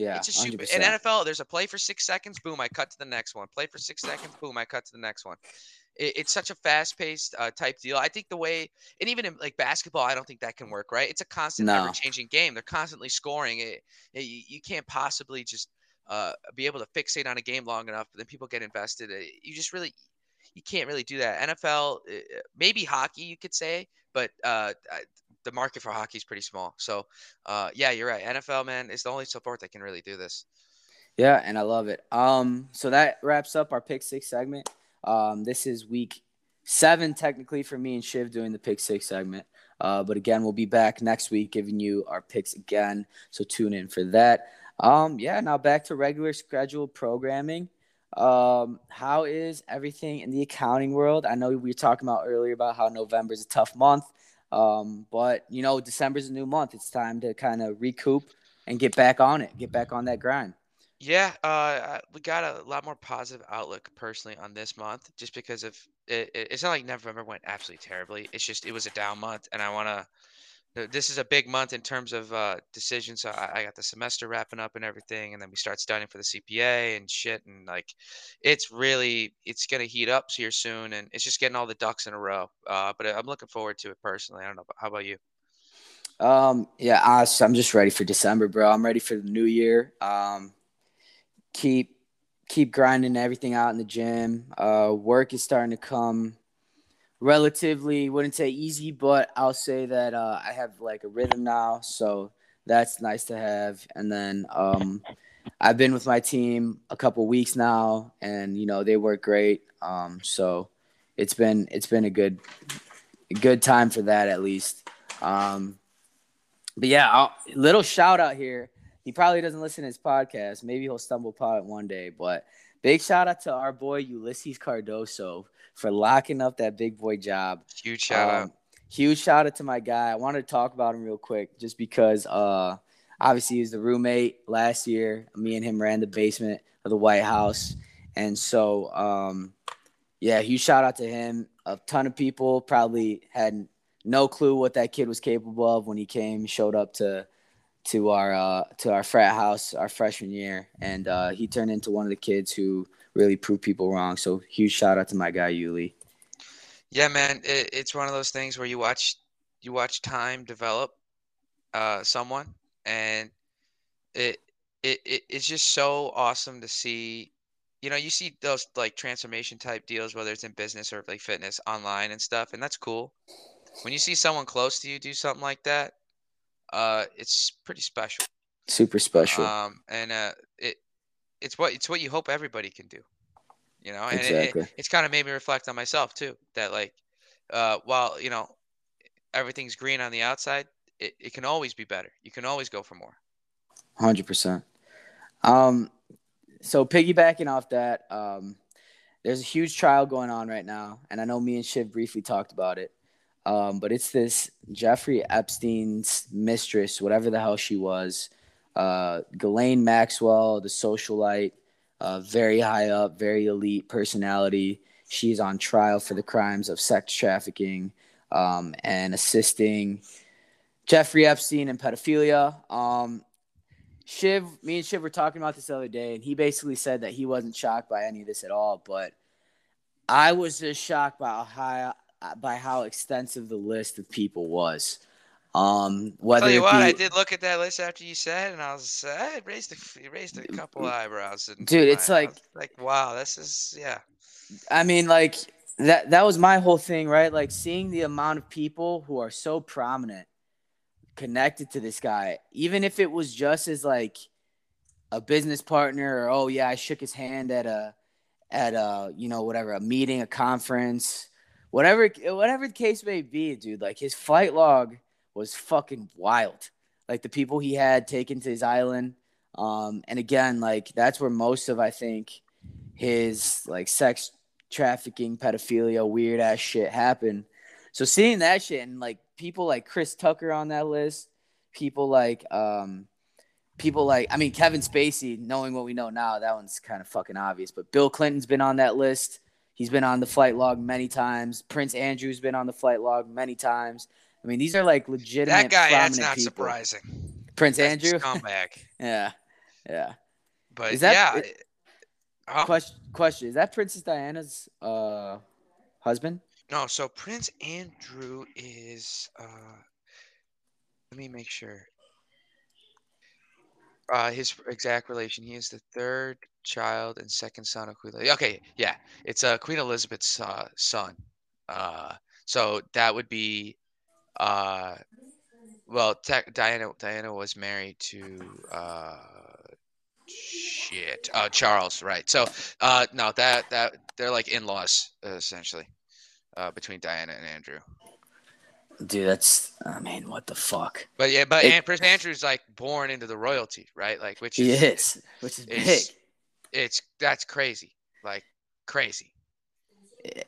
S1: Yeah,
S2: it's a super.
S1: 100%.
S2: In NFL, there's a play for six seconds, boom, I cut to the next one. Play for six seconds, boom, I cut to the next one. It, it's such a fast-paced uh, type deal. I think the way, and even in like basketball, I don't think that can work. Right? It's a constant,
S1: No.
S2: ever-changing game. They're constantly scoring. It, it- you, can't possibly just uh, be able to fixate on a game long enough, but then people get invested. Uh, You just really, you can't really do that. NFL, uh, maybe hockey, you could say, but uh, I- the market for hockey is pretty small. So, uh, yeah, you're right. NFL, man, is the only sport that can really do this.
S1: Yeah, and I love it. Um, so that wraps up our pick six segment. Um, this is week seven technically for me and Shiv doing the pick six segment. Uh, but again, we'll be back next week giving you our picks again. So tune in for that. Um, yeah, now back to regular scheduled programming. Um, how is everything in the accounting world? I know we were talking about earlier about how November is a tough month. Um, but you know, December's a new month. It's time to kind of recoup and get back on it, get back on that grind.
S2: Yeah, uh, we got a lot more positive outlook personally on this month, just because of it. it- It's not like November went absolutely terribly. It's just it was a down month, and I want to. This is a big month in terms of uh, decisions. So I, I got the semester wrapping up and everything, and then we start studying for the CPA and shit, and like, it's really it's gonna heat up here soon, and it's just getting all the ducks in a row. Uh, but I'm looking forward to it personally. I don't know. How about you?
S1: Um, yeah, honestly, I'm just ready for December, bro. I'm ready for the new year. Um, keep keep grinding everything out in the gym. Uh, work is starting to come relatively, wouldn't say easy, but I'll say that uh, I have like a rhythm now, so that's nice to have. And then um, I've been with my team a couple weeks now, and you know they work great. Um, so it's been it's been a good good time for that at least. Um, but yeah, I'll, little shout out here. He probably doesn't listen to his podcast. Maybe he'll stumble upon it one day. But big shout out to our boy Ulysses Cardoso for locking up that big boy job.
S2: Huge shout out.
S1: Um, Huge shout out to my guy. I wanted to talk about him real quick just because uh obviously he was the roommate last year. Me and him ran the basement of the White House. And so um yeah, huge shout out to him. A ton of people probably had no clue what that kid was capable of when he came, showed up to to our uh to our frat house our freshman year and uh he turned into one of the kids who really prove people wrong. So huge shout out to my guy Yuli.
S2: Yeah, man, it, it's one of those things where you watch you watch time develop uh someone and it it, it it's just so awesome to see you know, you see those like transformation type deals, whether it's in business or like fitness online and stuff, and that's cool. When you see someone close to you do something like that, uh, it's pretty special.
S1: Super special.
S2: Um, and uh, it it's what it's what you hope everybody can do. You know, and
S1: Exactly.
S2: it, it, it's kind of made me reflect on myself too. That like, uh, while you know, everything's green on the outside, it, it can always be better. You can always go for more.
S1: Hundred percent. Um, so piggybacking off that, um, there's a huge trial going on right now, and I know me and Shiv briefly talked about it. Um, but it's this Jeffrey Epstein's mistress, whatever the hell she was, uh, Ghislaine Maxwell, the socialite, uh, very high up, very elite personality. She's on trial for the crimes of sex trafficking um, and assisting Jeffrey Epstein and pedophilia. Um, Shiv, me and Shiv were talking about this the other day, and he basically said that he wasn't shocked by any of this at all. But I was just shocked by how by how extensive the list of people was. Um, whether
S2: Tell you what,
S1: be,
S2: I did look at that list after you said, and I was I raised a raised a couple eyebrows.
S1: Dude, it's like-
S2: like wow, this is yeah.
S1: I mean, like that that was my whole thing, right? Like seeing the amount of people who are so prominent connected to this guy, even if it was just as like a business partner or oh yeah, I shook his hand at a at a you know whatever a meeting, a conference, whatever whatever the case may be, dude. Like his flight log was fucking wild. Like the people he had taken to his island, um, and again, like that's where most of I think his like sex trafficking, pedophilia, weird ass shit happened. So seeing that shit and like people like Chris Tucker on that list, people like um people like I mean Kevin Spacey, knowing what we know now, that one's kind of fucking obvious. But Bill Clinton's been on that list. He's been on the flight log many times. Prince Andrew's been on the flight log many times. I mean, these are like legitimate.
S2: That guy, that's not
S1: people.
S2: surprising.
S1: Prince
S2: That's
S1: Andrew.
S2: scumbag.
S1: yeah, yeah.
S2: But
S1: Is that-
S2: yeah,
S1: it-
S2: it-
S1: Question, question: Is that Princess Diana's uh husband?
S2: no. So Prince Andrew is. uh Let me make sure. Uh, his exact relation. He is the third child and second son of Queen. Elizabeth. Okay, yeah, it's uh, Queen Elizabeth's uh, son. Uh, so that would be, uh, well, tech Diana. Diana was married to uh, shit. Uh, Charles, right? So, uh, no, that that they're like in-laws uh, essentially, uh, between Diana and Andrew.
S1: Dude, that's I mean, what the fuck?
S2: But yeah, but
S1: It-
S2: Prince Andrew's like born into the royalty, right? Like, which
S1: He
S2: is
S1: is, which is big.
S2: it's- it's that's crazy, like crazy.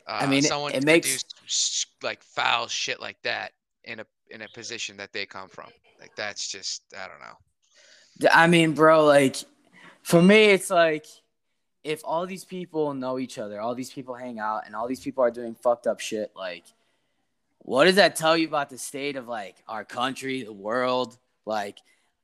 S1: I
S2: Uh,
S1: mean, it-
S2: someone
S1: it makes-
S2: produced like foul shit like that in a in a position that they come from. Like that's just I don't know.
S1: I mean, bro, like for me, it's like if all these people know each other, all these people hang out, and all these people are doing fucked up shit, like what does that tell you about the state of like our country, the world? Like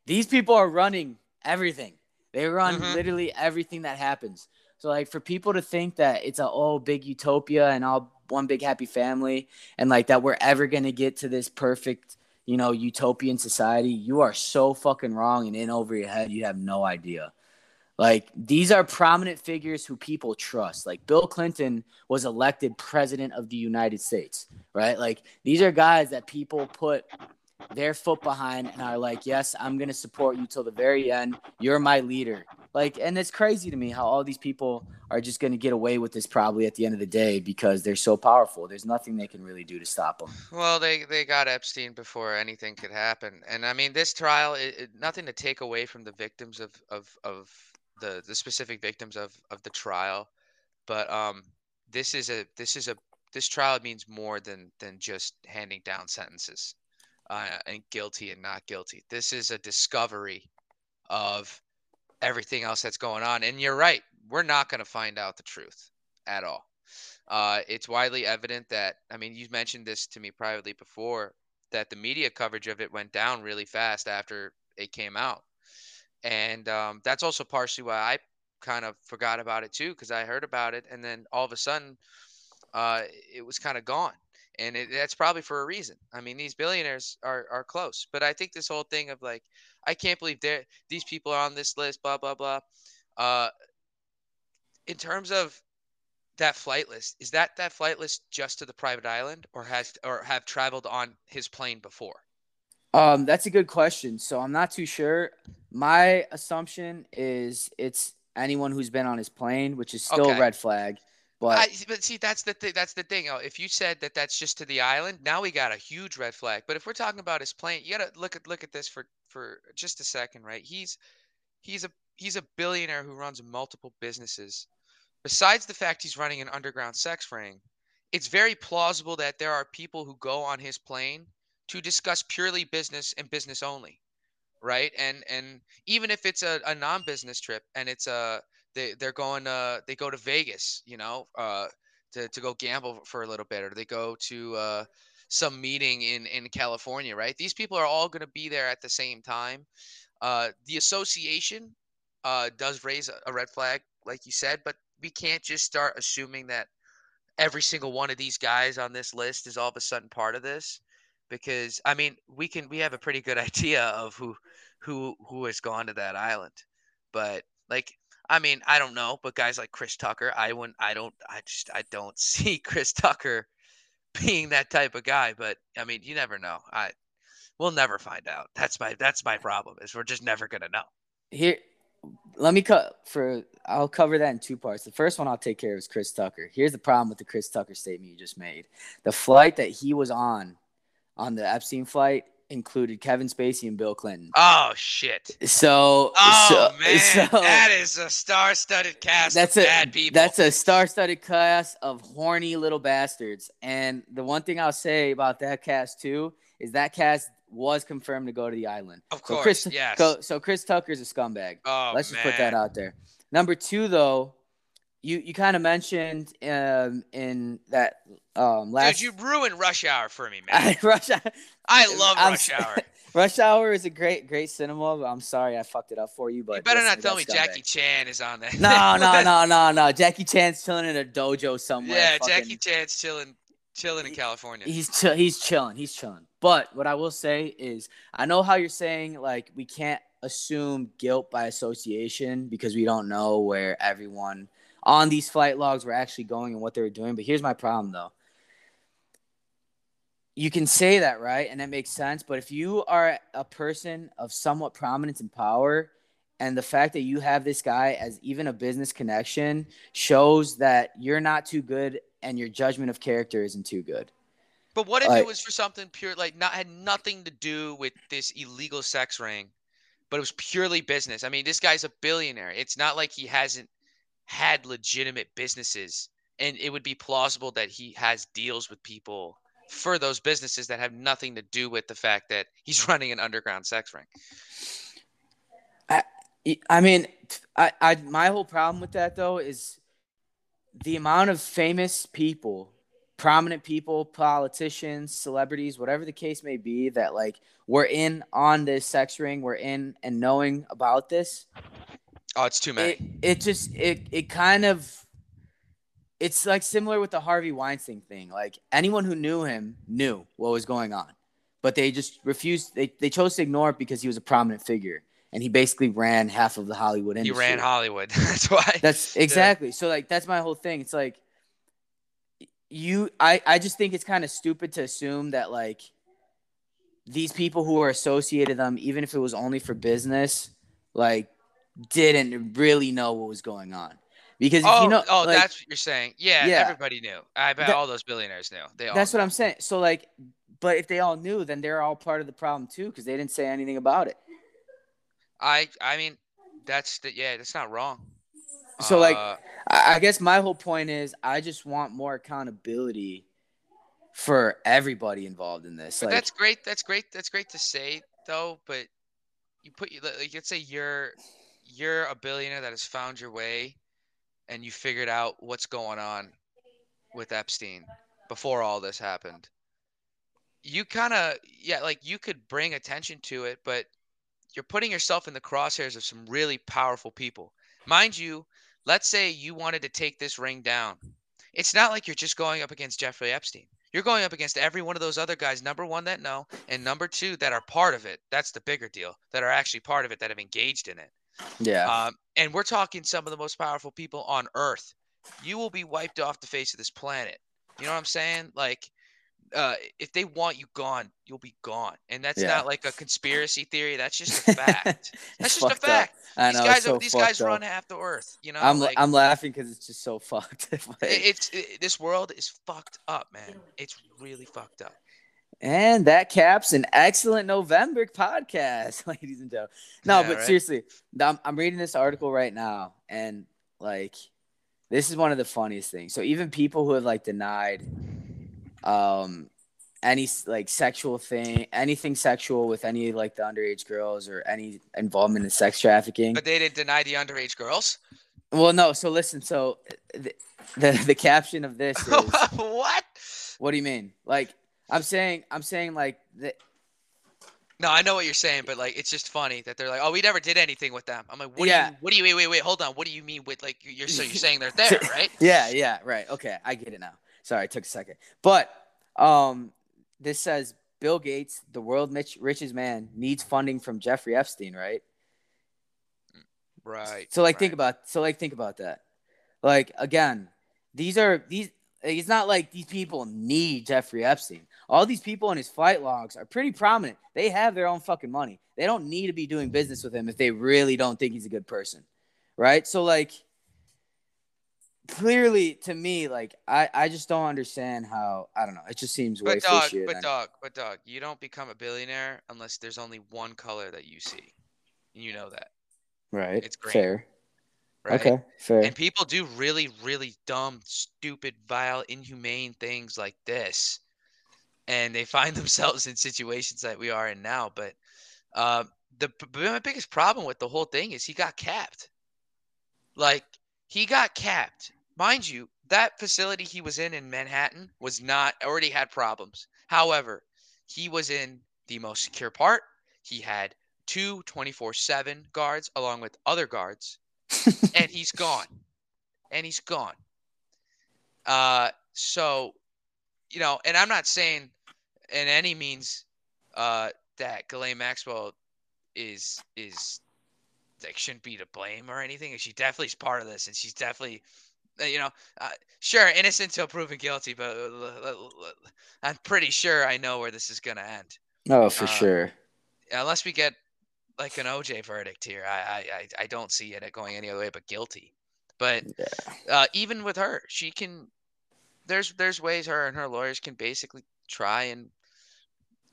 S1: these people are running everything. They run
S2: Mhm.
S1: literally everything that happens. So like for people to think that it's a oh big utopia and all one big happy family and like that we're ever gonna get to this perfect you know utopian society, you are so fucking wrong and in over your head. You have no idea. Like these are prominent figures who people trust. Like Bill Clinton was elected president of the United States, right? Like these are guys that people put their foot behind and are like, "Yes, I'm going to support you till the very end. You're my leader." Like and it's crazy to me how all these people are just going to get away with this probably at the end of the day because they're so powerful. There's nothing they can really do to stop them.
S2: Well, they they got Epstein before anything could happen, and I mean this trial, it, it, nothing to take away from the victims of of of the the specific victims of of the trial, but um, this is a this is a this trial means more than than just handing down sentences, uh, and guilty and not guilty. This is a discovery of everything else that's going on, and you're right, we're not going to find out the truth at all. Uh, it's widely evident that I mean you mentioned this to me privately before that the media coverage of it went down really fast after it came out, and um, that's also partially why I kind of forgot about it too because I heard about it and then all of a sudden uh, it was kind of gone, and it, that's probably for a reason. I mean these billionaires are are close, but I think this whole thing of like I can't believe these people are on this list, blah blah blah. Uh, in terms of that flight list, is that that flight list just to the private island, or has or have traveled on his plane before?
S1: Um, that's a good question. So I'm not too sure. My assumption is it's anyone who's been on his plane, which is still
S2: Okay.
S1: a red flag. But
S2: I, but see, that's the thing. That's the thing. Oh, If you said that that's just to the island, now we got a huge red flag. But if we're talking about his plane, you gotta look at look at this for for just a second, right? He's he's a he's a billionaire who runs multiple businesses. Besides the fact he's running an underground sex ring, it's very plausible that there are people who go on his plane to discuss purely business and business only, right? And and even if it's a, a non-business trip and it's a they they're going uh they go to Vegas, you know, uh to, to go gamble for a little bit, or they go to uh some meeting in in California, right? These people are all going to be there at the same time. Uh, the association uh does raise a, red flag, like you said, but we can't just start assuming that every single one of these guys on this list is all of a sudden part of this because I mean we can we have a pretty good idea of who who who has gone to that island but like I mean I don't know but guys like Chris Tucker I wouldn't I don't I just I don't see Chris Tucker being that type of guy but I mean you never know I we'll never find out that's my that's my problem is we're just never gonna know
S1: here, let me cut for. I'll cover that in two parts. The first one I'll take care of is Chris Tucker. Here's the problem with the Chris Tucker statement you just made. The flight that he was on, on the Epstein flight, included Kevin Spacey and Bill Clinton.
S2: oh shit
S1: So,
S2: oh
S1: so,
S2: man
S1: so
S2: that is a star-studded cast
S1: that's
S2: of
S1: a
S2: bad people
S1: that's a star-studded cast of horny little bastards. And the one thing I'll say about that cast too is that cast was confirmed to go to the island.
S2: Of
S1: So
S2: course,
S1: Chris,
S2: yes.
S1: so, so Chris Tucker's a scumbag.
S2: oh
S1: Let's just put that out there. Number two, though, you you kind of mentioned um, in that um, last
S2: Dude, you ruined Rush Hour for me, man.
S1: Rush Hour.
S2: I love
S1: I'm
S2: Rush Hour.
S1: Rush Hour is a great great cinema. But I'm sorry I fucked it up for you, but
S2: You better not tell me. Jackie Chan is on there.
S1: No, no, no, no, no. Jackie Chan's chilling in a dojo somewhere.
S2: Yeah,
S1: fucking-
S2: Jackie Chan's chilling, chilling in California.
S1: He's chill, he's chilling. He's chilling. But what I will say is, I know how you're saying like we can't assume guilt by association because we don't know where everyone on these flight logs were actually going and what they were doing. But here's my problem though. You can say that, right? And that makes sense. But if you are a person of somewhat prominence and power, and the fact that you have this guy as even a business connection shows that you're not too good and your judgment of character isn't too good.
S2: But what if
S1: like-
S2: it was for something pure, like not had nothing to do with this illegal sex ring, but it was purely business? I mean, this guy's a billionaire. It's not like he hasn't had legitimate businesses, and it would be plausible that he has deals with people for those businesses that have nothing to do with the fact that he's running an underground sex ring.
S1: I I mean, I, I my whole problem with that though is the amount of famous people, prominent people, politicians, celebrities, whatever the case may be, that like were in on this sex ring, were in and knowing about this.
S2: Oh, it's too many.
S1: It, it just it it kind of it's like similar with the Harvey Weinstein thing. Like anyone who knew him knew what was going on, but they just refused. They they chose to ignore it because he was a prominent figure, and he basically ran half of the Hollywood
S2: he
S1: industry.
S2: ran Hollywood. That's why.
S1: That's exactly. So like that's my whole thing. It's like you I I just think it's kind of stupid to assume that like these people who are associated with them even if it was only for business like didn't really know what was going on. Because
S2: Oh,
S1: you know
S2: oh,
S1: like,
S2: that's what you're saying. Yeah,
S1: Yeah.
S2: everybody knew. I bet
S1: That-
S2: all those billionaires knew. They all.
S1: that's what. I'm saying. So like but if they all knew then they're all part of the problem too because they didn't say anything about it.
S2: I I mean, that's the yeah. That's not wrong.
S1: So, like,
S2: Uh,
S1: I, I guess my whole point is I just want more accountability for everybody involved in this.
S2: but
S1: Like
S2: that's great. That's great. That's great to say though. But you put you like let's say you're you're a billionaire that has found your way, and you figured out what's going on with Epstein before all this happened. You kind of yeah, like you could bring attention to it, but you're putting yourself in the crosshairs of some really powerful people. Mind you, let's say you wanted to take this ring down. It's not like you're just going up against Jeffrey Epstein. You're going up against every one of those other guys, number one, that know, and number two, that are part of it. That's the bigger deal, that are actually part of it, that have engaged in it.
S1: Yeah.
S2: Um, and we're talking some of the most powerful people on Earth. You will be wiped off the face of this planet. You know what I'm saying? Like, uh, if they want you gone, you'll be gone. And that's
S1: Yeah.
S2: not like a conspiracy theory. That's just a fact. that's just a fact.
S1: I
S2: These
S1: know.
S2: guys,
S1: so
S2: are, these guys
S1: up.
S2: run half the Earth. You know,
S1: I'm
S2: like,
S1: I'm laughing because it's just so fucked. Like-
S2: it's it, this world is fucked up, man. It's really fucked up.
S1: And that caps an excellent November podcast, ladies and gentlemen. No,
S2: Yeah,
S1: but
S2: right?
S1: seriously, I'm, I'm reading this article right now, and like, this is one of the funniest things. So even people who have like denied, um, any like sexual thing, anything sexual with any like the underage girls or any involvement in sex trafficking.
S2: But they didn't deny the underage girls.
S1: Well, no. So listen. So the the, the caption of this is.
S2: what?
S1: What do you mean? Like I'm saying, I'm saying like the,
S2: No, I know what you're saying, but like it's just funny that they're like, "Oh, we never did anything with them." I'm like, "What
S1: Yeah.
S2: do you? What do you? Wait, wait, wait. Hold on. What do you mean with like you're so you're saying they're there, right?"
S1: yeah, yeah, right. Okay, I get it now. Sorry, it took a second. But um, this says Bill Gates, the world rich, richest man, needs funding from Jeffrey Epstein, right?
S2: Right.
S1: So like think about so like think about that. Like again, these are these it's not like these people need Jeffrey Epstein. All these people in his flight logs are pretty prominent. They have their own fucking money. They don't need to be doing business with him if they really don't think he's a good person. Right? So like clearly to me, like I, I just don't understand how I don't know. It just seems way
S2: But dog,
S1: fishier
S2: but
S1: than-
S2: dog, but dog, you don't become a billionaire unless there's only one color that you see. You know that,
S1: right.
S2: it's green,
S1: fair.
S2: right?
S1: Okay, fair.
S2: And people do really, really dumb, stupid, vile, inhumane things like this, and they find themselves in situations that we are in now. But uh, the my biggest problem with the whole thing is he got capped. Like he got capped, mind you. That facility he was in in Manhattan was not already had problems. However, he was in the most secure part. He had two 24/7 guards along with other guards and he's gone. And he's gone. Uh, so, you know, and I'm not saying in any means uh, that Ghislaine Maxwell is is like shouldn't be to blame or anything. She definitely is part of this, and she's definitely, uh, you know, uh, sure innocent till proven guilty, but uh, I'm pretty sure I know where this is gonna end
S1: oh, for
S2: uh,
S1: sure.
S2: unless we get like an OJ verdict here, I I I, I don't see it going any other way but guilty. But
S1: Yeah.
S2: uh, even with her, she can. There's there's ways her and her lawyers can basically try and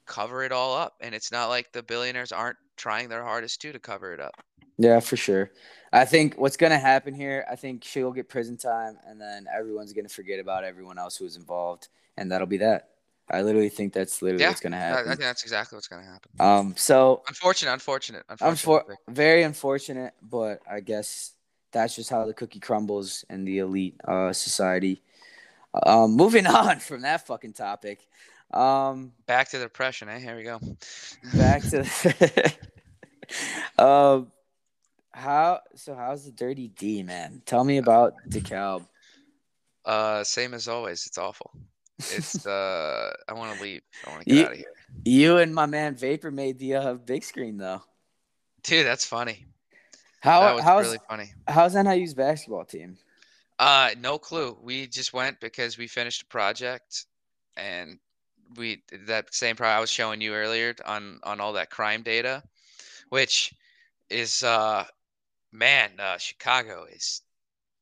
S2: cover it all up, and it's not like the billionaires aren't trying their hardest too to cover it up.
S1: Yeah, for sure. I think what's gonna happen here, I think she'll get prison time, and then everyone's gonna forget about everyone else who was involved, and that'll be that. I literally think that's literally
S2: Yeah,
S1: what's gonna
S2: happen. I think that's exactly what's gonna happen.
S1: Um, so
S2: Unfortunate, unfortunate, unfortunate.
S1: unfor- very unfortunate, but I guess that's just how the cookie crumbles in the elite uh, society. Um, moving on from that fucking topic, um,
S2: Back to depression, eh? Here we go.
S1: back to um, how so? How's the dirty D man? Tell me about DeKalb.
S2: Uh, same as always. It's awful. It's uh, I want to leave. I want to get
S1: You-
S2: out of here,
S1: You and my man Vapor made the uh, big screen though.
S2: dude. That's funny.
S1: How
S2: that was
S1: how's
S2: really funny.
S1: how's NIU's basketball team?
S2: Uh, no clue. We just went because we finished a project, and we that same project I was showing you earlier on on all that crime data, which is uh, man, uh, Chicago is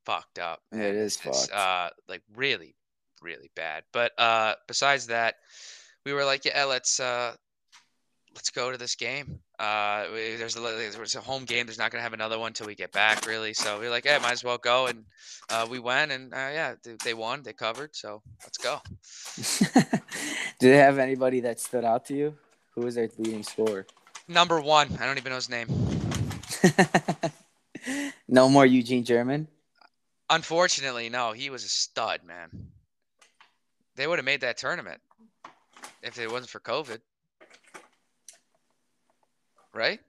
S2: fucked up.
S1: It
S2: man. It's
S1: fucked.
S2: Uh, like really, really bad. But uh, besides that, we were like, yeah, let's uh, let's go to this game. Uh, there's a there's a home game. There's not gonna have another one till we get back, really. So we are like, yeah, might as well go. And uh, we went, and uh, yeah, they, they won. They covered. So let's go.
S1: Do they have anybody that stood out to you? Who was their leading scorer?
S2: Number one. I don't even know his name.
S1: no more Eugene German.
S2: Unfortunately, no. He was a stud, man. They would have made that tournament if it wasn't for COVID. Right?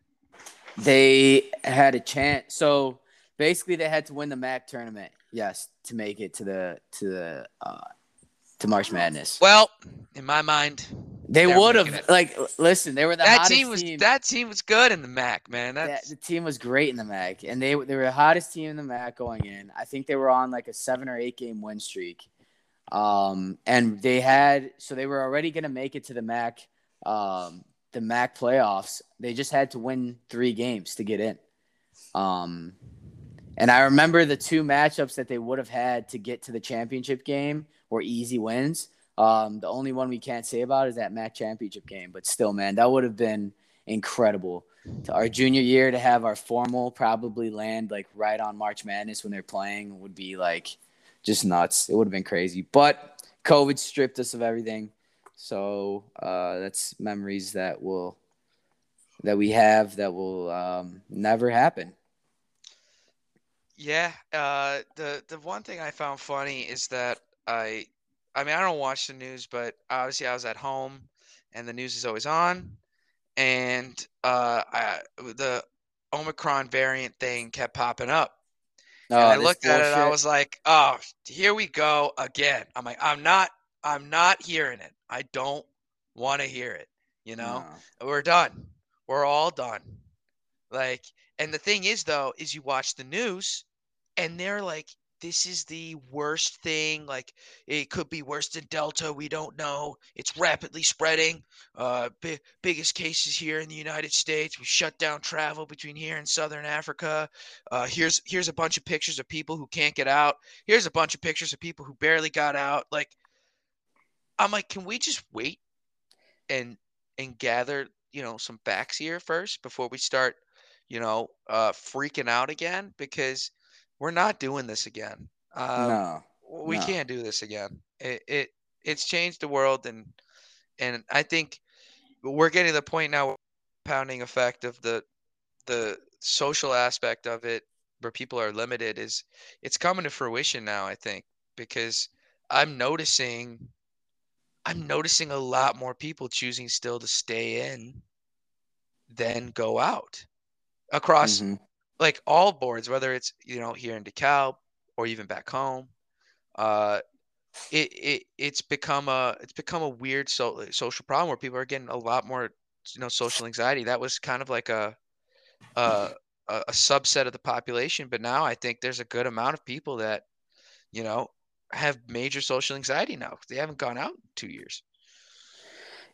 S1: They had a chance. So basically, they had to win the MAC tournament. Yes, to make it to the to the uh, to March Madness.
S2: Well, in my mind,
S1: They would have like listen. They were the
S2: that
S1: hottest
S2: team was that team was good in the MAC, man. That's
S1: the team was great in the MAC, and they they were the hottest team in the MAC going in. I think they were on like a seven or eight game win streak, um, and they had so they were already going to make it to the MAC, um, the MAC playoffs. They just had to win three games to get in. Um, and I remember the two matchups that they would have had to get to the championship game were easy wins. Um, the only one we can't say about is that MAC championship game, but still, man, that would have been incredible to our junior year to have our formal probably land like right on March Madness when they're playing would be like just nuts. It would have been crazy, but COVID stripped us of everything. So uh, that's memories that will that we have that will um, never happen.
S2: yeah. Uh, the the one thing I found funny is that I, I mean, I don't watch the news, but obviously I was at home, and the news is always on, and uh, I, the Omicron variant thing kept popping up.
S1: Oh,
S2: And
S1: I
S2: looked at it and I was like, oh, here we go again. I'm like, I'm not, I'm not hearing it. I don't want to hear it. You know,
S1: No.
S2: we're done. We're all done. Like, and the thing is, though, is you watch the news and they're like, this is the worst thing. Like, it could be worse than Delta. We don't know. It's rapidly spreading. Uh, bi- biggest cases here in the United States. We shut down travel between here and Southern Africa. Uh, here's here's a bunch of pictures of people who can't get out. Here's a bunch of pictures of people who barely got out. Like, I'm like, can we just wait and and gather, you know, some facts here first before we start, you know, uh, freaking out again? Because we're not doing this again. Um,
S1: no.
S2: we
S1: no.
S2: can't do this again. It, it it's changed the world, and and I think we're getting to the point now, pounding effect of the the social aspect of it, where people are limited, is it's coming to fruition now. I think because I'm noticing, I'm noticing a lot more people choosing still to stay in than go out across
S1: Mhm.
S2: Like all boards, whether it's you know here in DeKalb or even back home. Uh, it, it it's become a it's become a weird so, social problem where people are getting a lot more you know social anxiety. That was kind of like a a a subset of the population, but now I think there's a good amount of people that you know have major social anxiety now they haven't gone out in two years.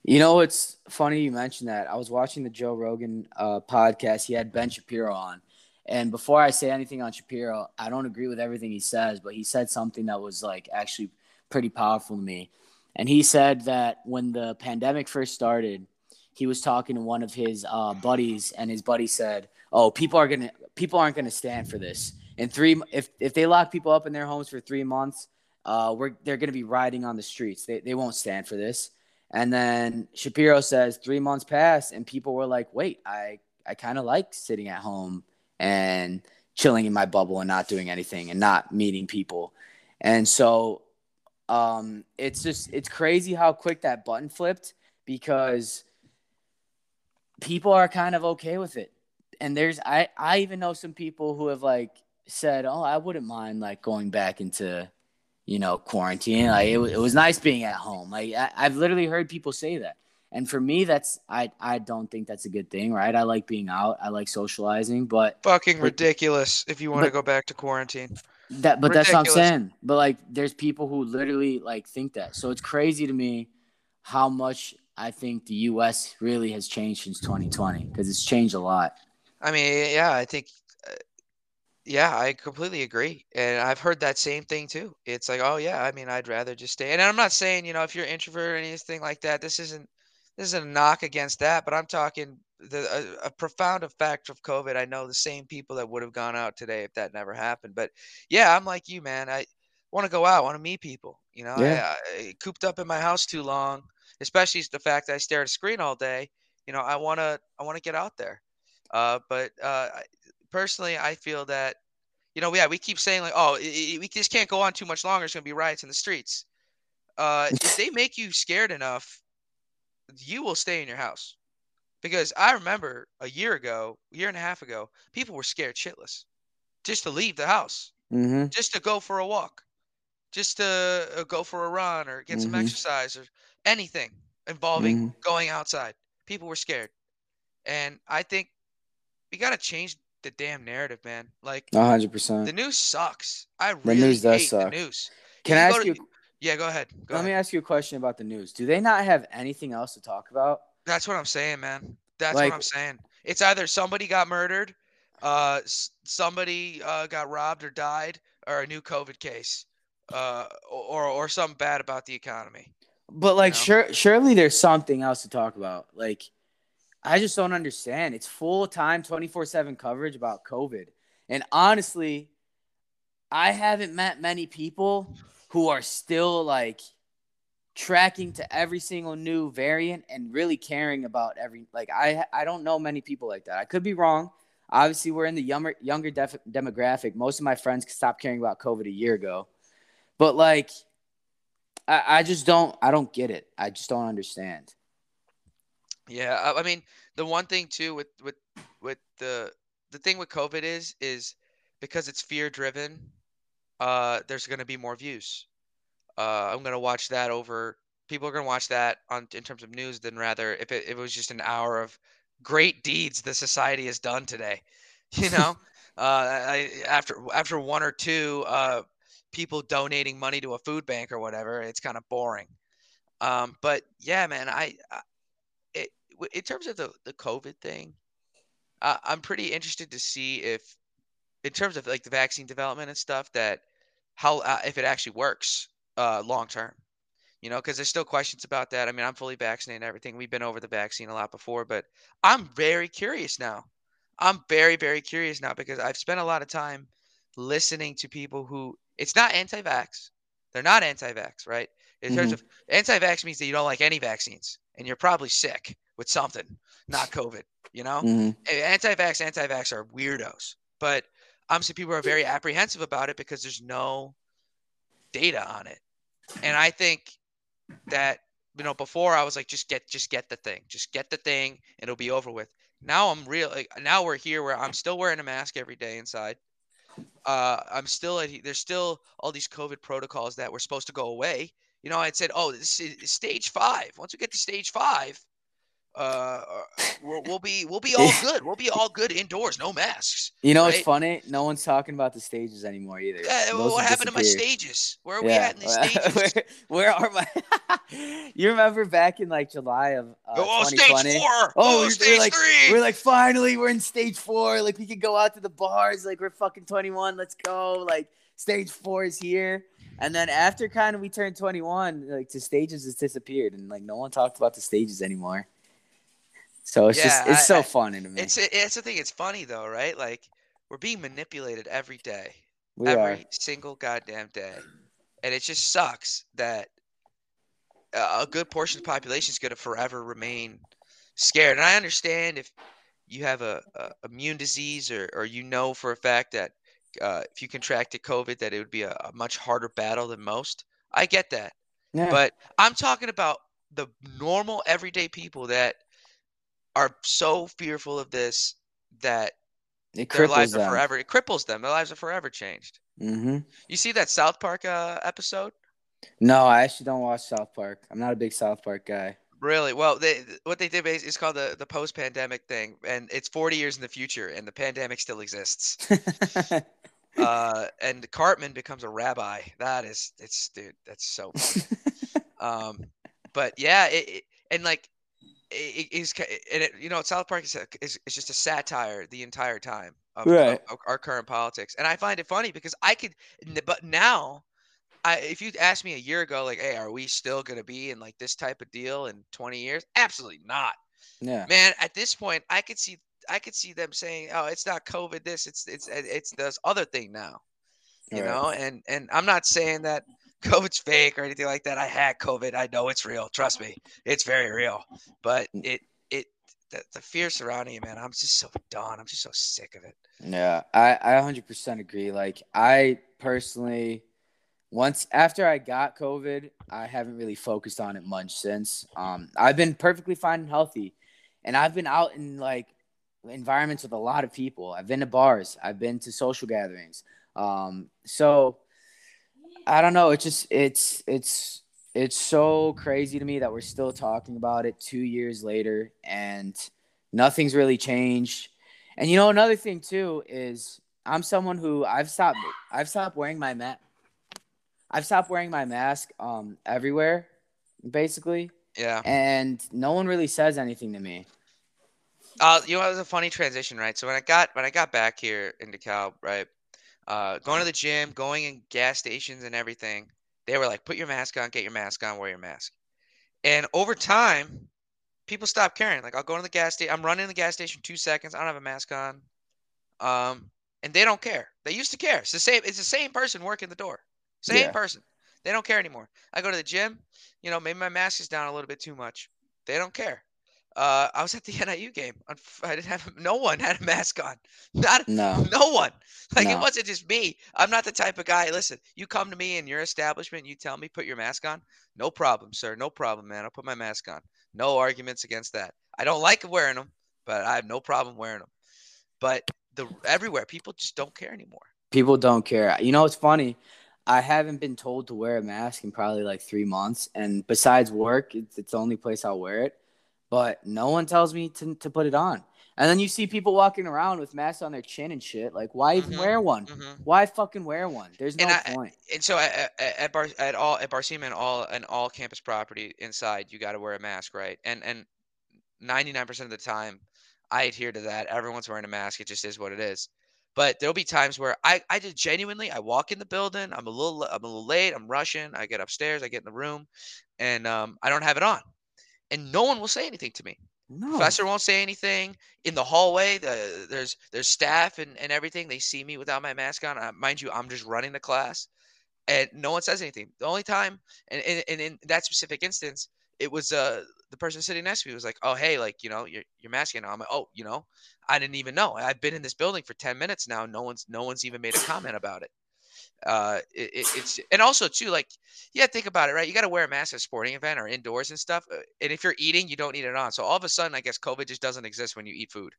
S1: You know, it's funny you mentioned that. I was watching the Joe Rogan uh, podcast. He had Ben Shapiro on. And before I say anything on Shapiro, I don't agree with everything he says, but he said something that was like actually pretty powerful to me. And he said that when the pandemic first started, he was talking to one of his uh, buddies, and his buddy said, "Oh, people are gonna, people aren't gonna stand for this. In three, if if they lock people up in their homes for three months, uh, we're they're gonna be rioting on the streets. They they won't stand for this." And then Shapiro says three months passed, and people were like, "Wait, I I kind of like sitting at home and chilling in my bubble and not doing anything and not meeting people." And so, um, it's just it's crazy how quick that button flipped because people are kind of okay with it. And there's I I even know some people who have like said, "Oh, I wouldn't mind like going back into." you know, quarantine. Like it, it was nice being at home. Like I, I've literally heard people say that. And for me, that's I I don't think that's a good thing, right? I like being out. I like socializing, but
S2: Fucking
S1: But-
S2: ridiculous if you want to go back to quarantine.
S1: that but that's what I'm saying. But like, there's people who literally like think that. So it's crazy to me how much I think the U.S. really has changed since 2020 because it's changed a lot.
S2: I mean, yeah, I think, uh, yeah, I completely agree. And I've heard that same thing too. It's like, oh yeah, I mean, I'd rather just stay. And I'm not saying, you know, if you're introvert or anything like that, this isn't this isn't a knock against that, but I'm talking the a, a profound effect of COVID. I know the same people that would have gone out today if that never happened. But yeah, I'm like you, man. I want to go out, want to meet people. You know,
S1: Yeah.
S2: I, I cooped up in my house too long, especially the fact that I stare at a screen all day. You know, I wanna I want to get out there. Uh, but uh, personally, I feel that, you know, yeah, we keep saying like, oh, i i we just can't go on too much longer. It's gonna be riots in the streets. Uh, if they make you scared enough, you will stay in your house. Because I remember a year ago, a year and a half ago, people were scared shitless just to leave the house,
S1: Mm-hmm.
S2: just to go for a walk, just to uh, go for a run or get some
S1: Mhm.
S2: exercise or anything. involving
S1: Mhm.
S2: going outside. People were scared. And I think we got to change the damn narrative, man. Like
S1: hundred percent.
S2: the news sucks. I really
S1: news does
S2: hate
S1: suck.
S2: the news.
S1: Can
S2: you
S1: I ask
S2: to-
S1: you?
S2: Yeah, go ahead. Go
S1: Let
S2: ahead.
S1: me ask you a question about the news. Do they not have anything else to talk about?
S2: That's what I'm saying, man. That's
S1: Like-
S2: what I'm saying. It's either somebody got murdered, uh, somebody uh, got robbed or died, or a new COVID case, uh, or or something bad about the economy.
S1: But like,
S2: know?
S1: sure, surely there's something else to talk about. Like, I just don't understand. It's full time, twenty four seven coverage about COVID, and honestly, I haven't met many people who are still like tracking to every single new variant and really caring about every. Like, I I don't know many people like that. I could be wrong. Obviously, we're in the younger younger def- demographic. Most of my friends stopped caring about COVID a year ago, but like. I, I just don't I don't get it. I just don't understand.
S2: Yeah, I, mean the one thing too with with with the the thing with COVID is is because it's fear driven. Uh, there's gonna be more views. Uh, I'm gonna watch that over. People are gonna watch that on in terms of news than rather if it, if it was just an hour of great deeds the society has done today. You know, uh, I, after after one or two uh, people donating money to a food bank or whatever, it's kind of boring. Um, but yeah, man, I, I it, in terms of the the COVID thing, uh, I'm pretty interested to see if, in terms of like the vaccine development and stuff, that how uh, if it actually works uh, long term. You know, because there's still questions about that. I mean, I'm fully vaccinated and everything. We've been over the vaccine a lot before, but I'm very curious now. I'm very, very curious now because I've spent a lot of time listening to people who it's not anti-vax. They're not anti-vax, right? In terms
S1: Mhm.
S2: of anti-vax means that you don't like any vaccines and you're probably sick with something, not COVID. You know,
S1: Mhm.
S2: Anti-vax, anti-vax are weirdos, but I'm people are very apprehensive about it because there's no data on it, and I think that you know before I was like just get just get the thing, just get the thing, and it'll be over with. Now I'm real. Like, now we're here where I'm still wearing a mask every day inside. Uh, I'm still at. There's still all these COVID protocols that were supposed to go away. You know, I said, oh, this is stage five. Once we get to stage five, uh, we'll, we'll be we'll be all good. We'll be all good indoors, no masks.
S1: You know what's
S2: Right.
S1: funny? No one's talking about the stages anymore either.
S2: Yeah, what happened to my stages? Where are we at in the stages?
S1: where, where are my? you remember back in like July of uh,
S2: oh,
S1: 2020?
S2: stage four.
S1: Oh,
S2: Oh,
S1: we're-
S2: stage
S1: we're like,
S2: three.
S1: We're like, finally, we're in stage four. Like, we can go out to the bars. Like, we're fucking 21. Let's go. Like, stage four is here. And then after kind of we turned 21, like, the stages has disappeared. And, like, no one talked about the stages anymore. So it's just it's
S2: I-
S1: so
S2: I-
S1: funny to me.
S2: It's it's the thing. It's funny though, right? Like we're being manipulated every day,
S1: we
S2: every
S1: are.
S2: single goddamn day, and it just sucks that a a good portion of the population is going to forever remain scared. And I understand if you have a, a immune disease or or you know for a fact that uh, if you contracted COVID that it would be a, a much harder battle than most. I get that.
S1: Yeah.
S2: But I'm talking about the normal everyday people that are so fearful of this that
S1: it
S2: their lives
S1: cripples
S2: are forever it cripples them. Their lives are forever changed.
S1: hmm
S2: You see that South Park uh, episode?
S1: No, I actually don't watch South Park. I'm not a big South Park guy.
S2: Really? Well, they what they did is, is called the the post pandemic thing, and it's 40 years in the future, and the pandemic still exists. uh, and Cartman becomes a rabbi. That is, it's dude, that's so funny. um, but yeah, it, it and like it, is, and it, you know, South Park is, a, is is just a satire the entire time of, of-
S1: Right.
S2: of our current politics, and I find it funny because I could, but now. I, if you'd asked me a year ago, like, hey, are we still gonna be in like this type of deal in 20 years? Absolutely not
S1: yeah.
S2: man at this point i could see i could see them saying oh it's not covid this it's it's it's this other thing now you
S1: Right.
S2: know and and i'm not saying that covid's fake or anything like that i had covid i know it's real trust me it's very real but
S1: Mm.
S2: it it the, the fear surrounding it man i'm just so done i'm just so sick of it
S1: Yeah, I, I 100% agree. Like, I personally, once after I got COVID, I haven't really focused on it much since. Um, I've been perfectly fine and healthy, and I've been out in like environments with a lot of people. I've been to bars, I've been to social gatherings. Um, so I don't know. It's just it's it's it's so crazy to me that we're still talking about it two years later and nothing's really changed. And you know, another thing too is I'm someone who I've stopped I've stopped wearing my mask. I've stopped wearing my mask um everywhere, basically.
S2: Yeah.
S1: And no one really says anything to me.
S2: Uh, you know, it was a funny transition, right? So when I got when I got back here into Cal, right, uh, going to the gym, going in gas stations and everything, they were like, "Put your mask on, get your mask on, wear your mask." And over time, people stopped caring. Like, I'll go to the gas station, I'm running the gas station two seconds, I don't have a mask on, um, and they don't care. They used to care. It's the same. It's the same person working the door. Same
S1: Yeah.
S2: person. They don't care anymore. I go to the gym. You know, maybe my mask is down a little bit too much. They don't care. Uh, I was at the NIU game. I didn't have no one had a mask on. Not
S1: No.
S2: no one. Like it wasn't just me. I'm not the type of guy. Listen, you come to me in your establishment, you tell me put your mask on. No problem, sir. No problem, man. I'll put my mask on. No arguments against that. I don't like wearing them, but I have no problem wearing them. But the everywhere, people just don't care anymore.
S1: People don't care. You know, it's funny. I haven't been told to wear a mask in probably like three months, and besides work, it's, it's the only place I'll wear it. But no one tells me to, to put it on. And then you see people walking around with masks on their chin and shit. Like, why even
S2: Mhm,
S1: wear one?
S2: Mhm.
S1: Why fucking wear one? There's no
S2: And I-
S1: point.
S2: And so at, at, Bar at all at Barcema and all and all campus property inside, you got to wear a mask, right? And and 99% of the time, I adhere to that. Everyone's wearing a mask. It just is what it is. But there'll be times where I I just genuinely I walk in the building. I'm a little I'm a little late. I'm rushing. I get upstairs. I get in the room, and um, I don't have it on, and no one will say anything to me.
S1: No.
S2: Professor won't say anything in the hallway. The, there's there's staff and, and everything. They see me without my mask on. Uh, mind you, I'm just running the class, and no one says anything. The only time, and, and, and in that specific instance, it was uh the person sitting next to me was like, "Oh hey, like you know, your your mask on." I'm like, "Oh, you know, I didn't even know. I've been in this building for ten minutes now. No one's no one's even made a comment about it." Uh, it, it, it's and also too like yeah, think about it, right? You got to wear a mask at a sporting event or indoors and stuff. uh, And if you're eating, you don't need it on. So all of a sudden, I guess COVID just doesn't exist when you eat food.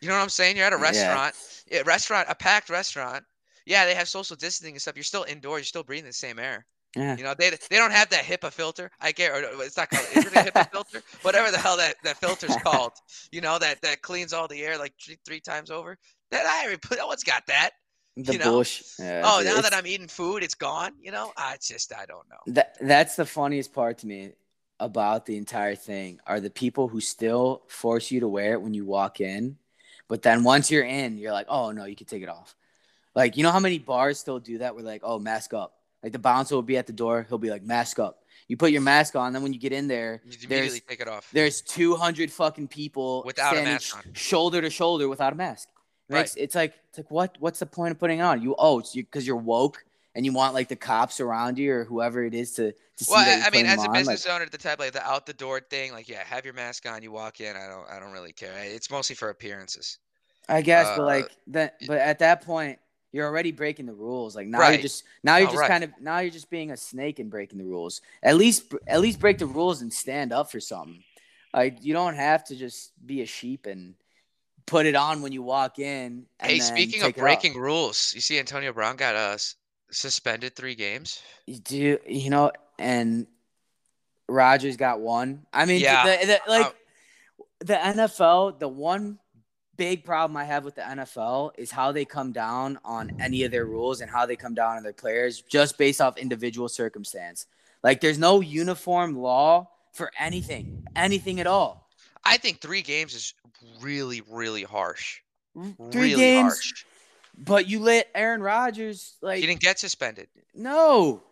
S2: You know what I'm saying? You're at a
S1: Yeah.
S2: restaurant, a restaurant, a packed restaurant. Yeah, they have social distancing and stuff. You're still indoors. You're still breathing the same air.
S1: Yeah.
S2: You know, they they don't have that HEPA filter. I get, or it's not called. Is it a HEPA filter? Whatever the hell that that filter's called. You know, that that cleans all the air like three, three times over. That I already put. No one's got that.
S1: The
S2: you know?
S1: bullshit. Yeah,
S2: Oh, now that I'm eating food, it's gone. You know, I just I don't know.
S1: That that's the funniest part to me about the entire thing are the people who still force you to wear it when you walk in, but then once you're in, you're like, oh no, you can take it off. Like you know how many bars still do that? We're like, oh, mask up. Like the bouncer will be at the door, he'll be like, mask up. You put your mask on, then when you get in there,
S2: You
S1: there's
S2: immediately take it off.
S1: there's 200 fucking people
S2: Without a mask
S1: sh-
S2: on.
S1: shoulder to shoulder without a mask. It
S2: Right.
S1: makes- It's like it's like what what's the point of putting on? You oh, it's because you, are woke and you want like the cops around you or whoever it is to to see
S2: Well, I, I mean, as a
S1: on, like-
S2: business owner, the type like the out the door thing, like yeah, have your mask on. You walk in. I don't, I don't really care. It's mostly for appearances.
S1: I guess,
S2: Uh,
S1: but like that, but at that point, you're already breaking the rules. Like now
S2: Right.
S1: you're just now you're
S2: Oh,
S1: just
S2: right.
S1: kind of now you're just being a snake and breaking the rules. At least at least break the rules and stand up for something. Like you don't have to just be a sheep and put it on when you walk in.
S2: Hey, speaking of
S1: take it off.
S2: breaking rules, you see Antonio Brown got uh, s- suspended three games.
S1: You do you know? Aaron Rodgers got one. I mean,
S2: Yeah.
S1: the, the, like
S2: Uh,
S1: the NFL. The one big problem I have with the NFL is how they come down on any of their rules and how they come down on their players just based off individual circumstance. Like, there's no uniform law for anything, anything at all.
S2: I think three games is really, really harsh.
S1: Mm, three
S2: really
S1: games,
S2: harsh.
S1: but you let Aaron Rodgers like
S2: He didn't get suspended.
S1: no,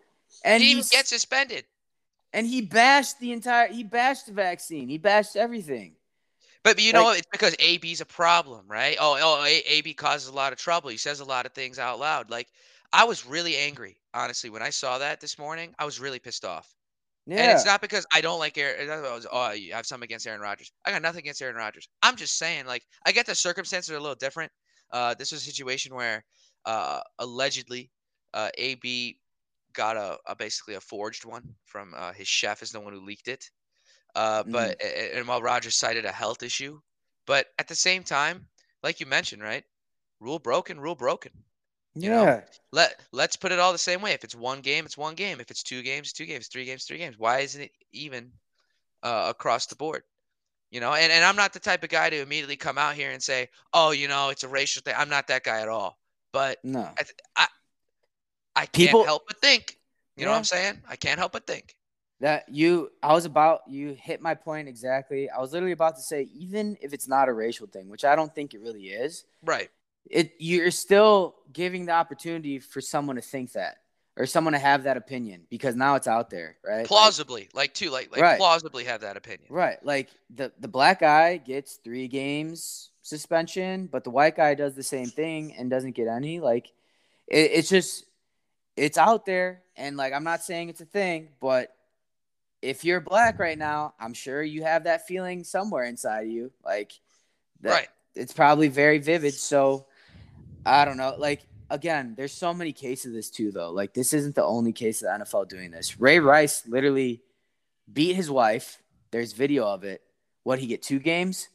S1: and
S2: he didn't get suspended.
S1: and he bashed the entire he bashed the vaccine. He bashed everything.
S2: But, but you know, it's because AB's a problem, right? Oh, oh, AB causes a lot of trouble. He says a lot of things out loud. Like, I was really angry, honestly, when I saw that this morning. I was really pissed off.
S1: Yeah.
S2: And it's not because I don't like Aaron. it's not because, Oh, you have something against Aaron Rodgers. I got nothing against Aaron Rodgers. I'm just saying, like, I get the circumstances are a little different. Uh, this was a situation where uh, allegedly uh, AB got a, a basically a forged one from uh, his chef is the one who leaked it. Uh, but a- and while Rodgers cited a health issue, but at the same time, like you mentioned, right? Rule broken, rule broken. You
S1: yeah.
S2: know? Let let's put it all the same way. If it's one game, it's one game. If it's two games, two games, three games, three games. Why isn't it even uh, across the board? You know, and, and I'm not the type of guy to immediately come out here and say, oh, you know, it's a racial thing. I'm not that guy at all. But
S1: No.
S2: I, th- I, I can't
S1: People-
S2: help but think. You know what I'm saying? I can't help but think.
S1: That you, I was about, you hit my point exactly. I was literally about to say, even if it's not a racial thing, which I don't think it really is,
S2: Right.
S1: It you're still giving the opportunity for someone to think that or someone to have that opinion because now it's out there, right? Like-
S2: Plausibly, like too, like like
S1: Right.
S2: plausibly have that opinion.
S1: right. Like the the black guy gets three games suspension, but the white guy does the same thing and doesn't get any. Like it, it's just it's out there, and like I'm not saying it's a thing, but if you're black right now, I'm sure you have that feeling somewhere inside you, like that,
S2: Right.
S1: it's probably very vivid. So I don't know. Like again, there's so many cases of this too, though. Like this isn't the only case of the NFL doing this. Ray Rice literally beat his wife. There's video of it. What he get two games?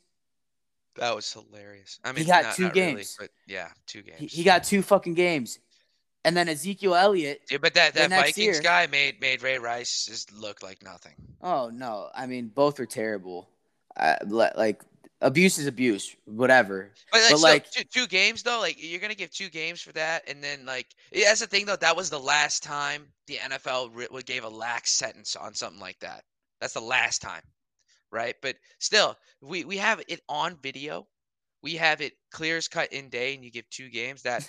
S2: That was hilarious. I mean, he
S1: got
S2: not-
S1: two
S2: not really,
S1: games.
S2: but yeah, two games.
S1: He, he got two fucking games. And then Ezekiel Elliott.
S2: Yeah, but that that Vikings
S1: year-
S2: guy made made Ray Rice just look like nothing.
S1: Oh no, I mean both are terrible. I, le- like abuse is abuse, whatever.
S2: But like,
S1: But, like-
S2: two, two games though, like you're gonna give two games for that, and then like yeah, that's the thing though. That was the last time the NFL re- gave a lax sentence on something like that. That's the last time, right? But still, we we have it on video. We have it clear as cut in day, and you give two games. That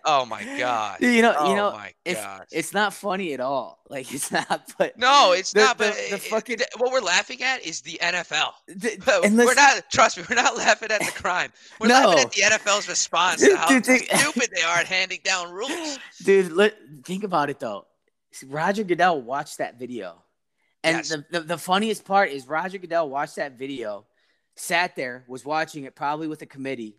S2: oh my god,
S1: you know,
S2: oh
S1: you know,
S2: my
S1: it's
S2: god.
S1: it's not funny at all. Like it's not. But
S2: no, it's
S1: the-
S2: not.
S1: the-
S2: but
S1: the
S2: it- it-
S1: fucking-
S2: th- what we're laughing at is the NFL.
S1: and
S2: we're not. Trust me, we're not laughing at the crime. We're laughing
S1: No.
S2: at the NFL's response to how
S1: dude,
S2: stupid they are at handing down rules.
S1: Dude, let, think about it though. Roger Goodell watched that video. And
S2: Yes.
S1: the, the, the funniest part is Roger Goodell watched that video, sat there, was watching it probably with a committee,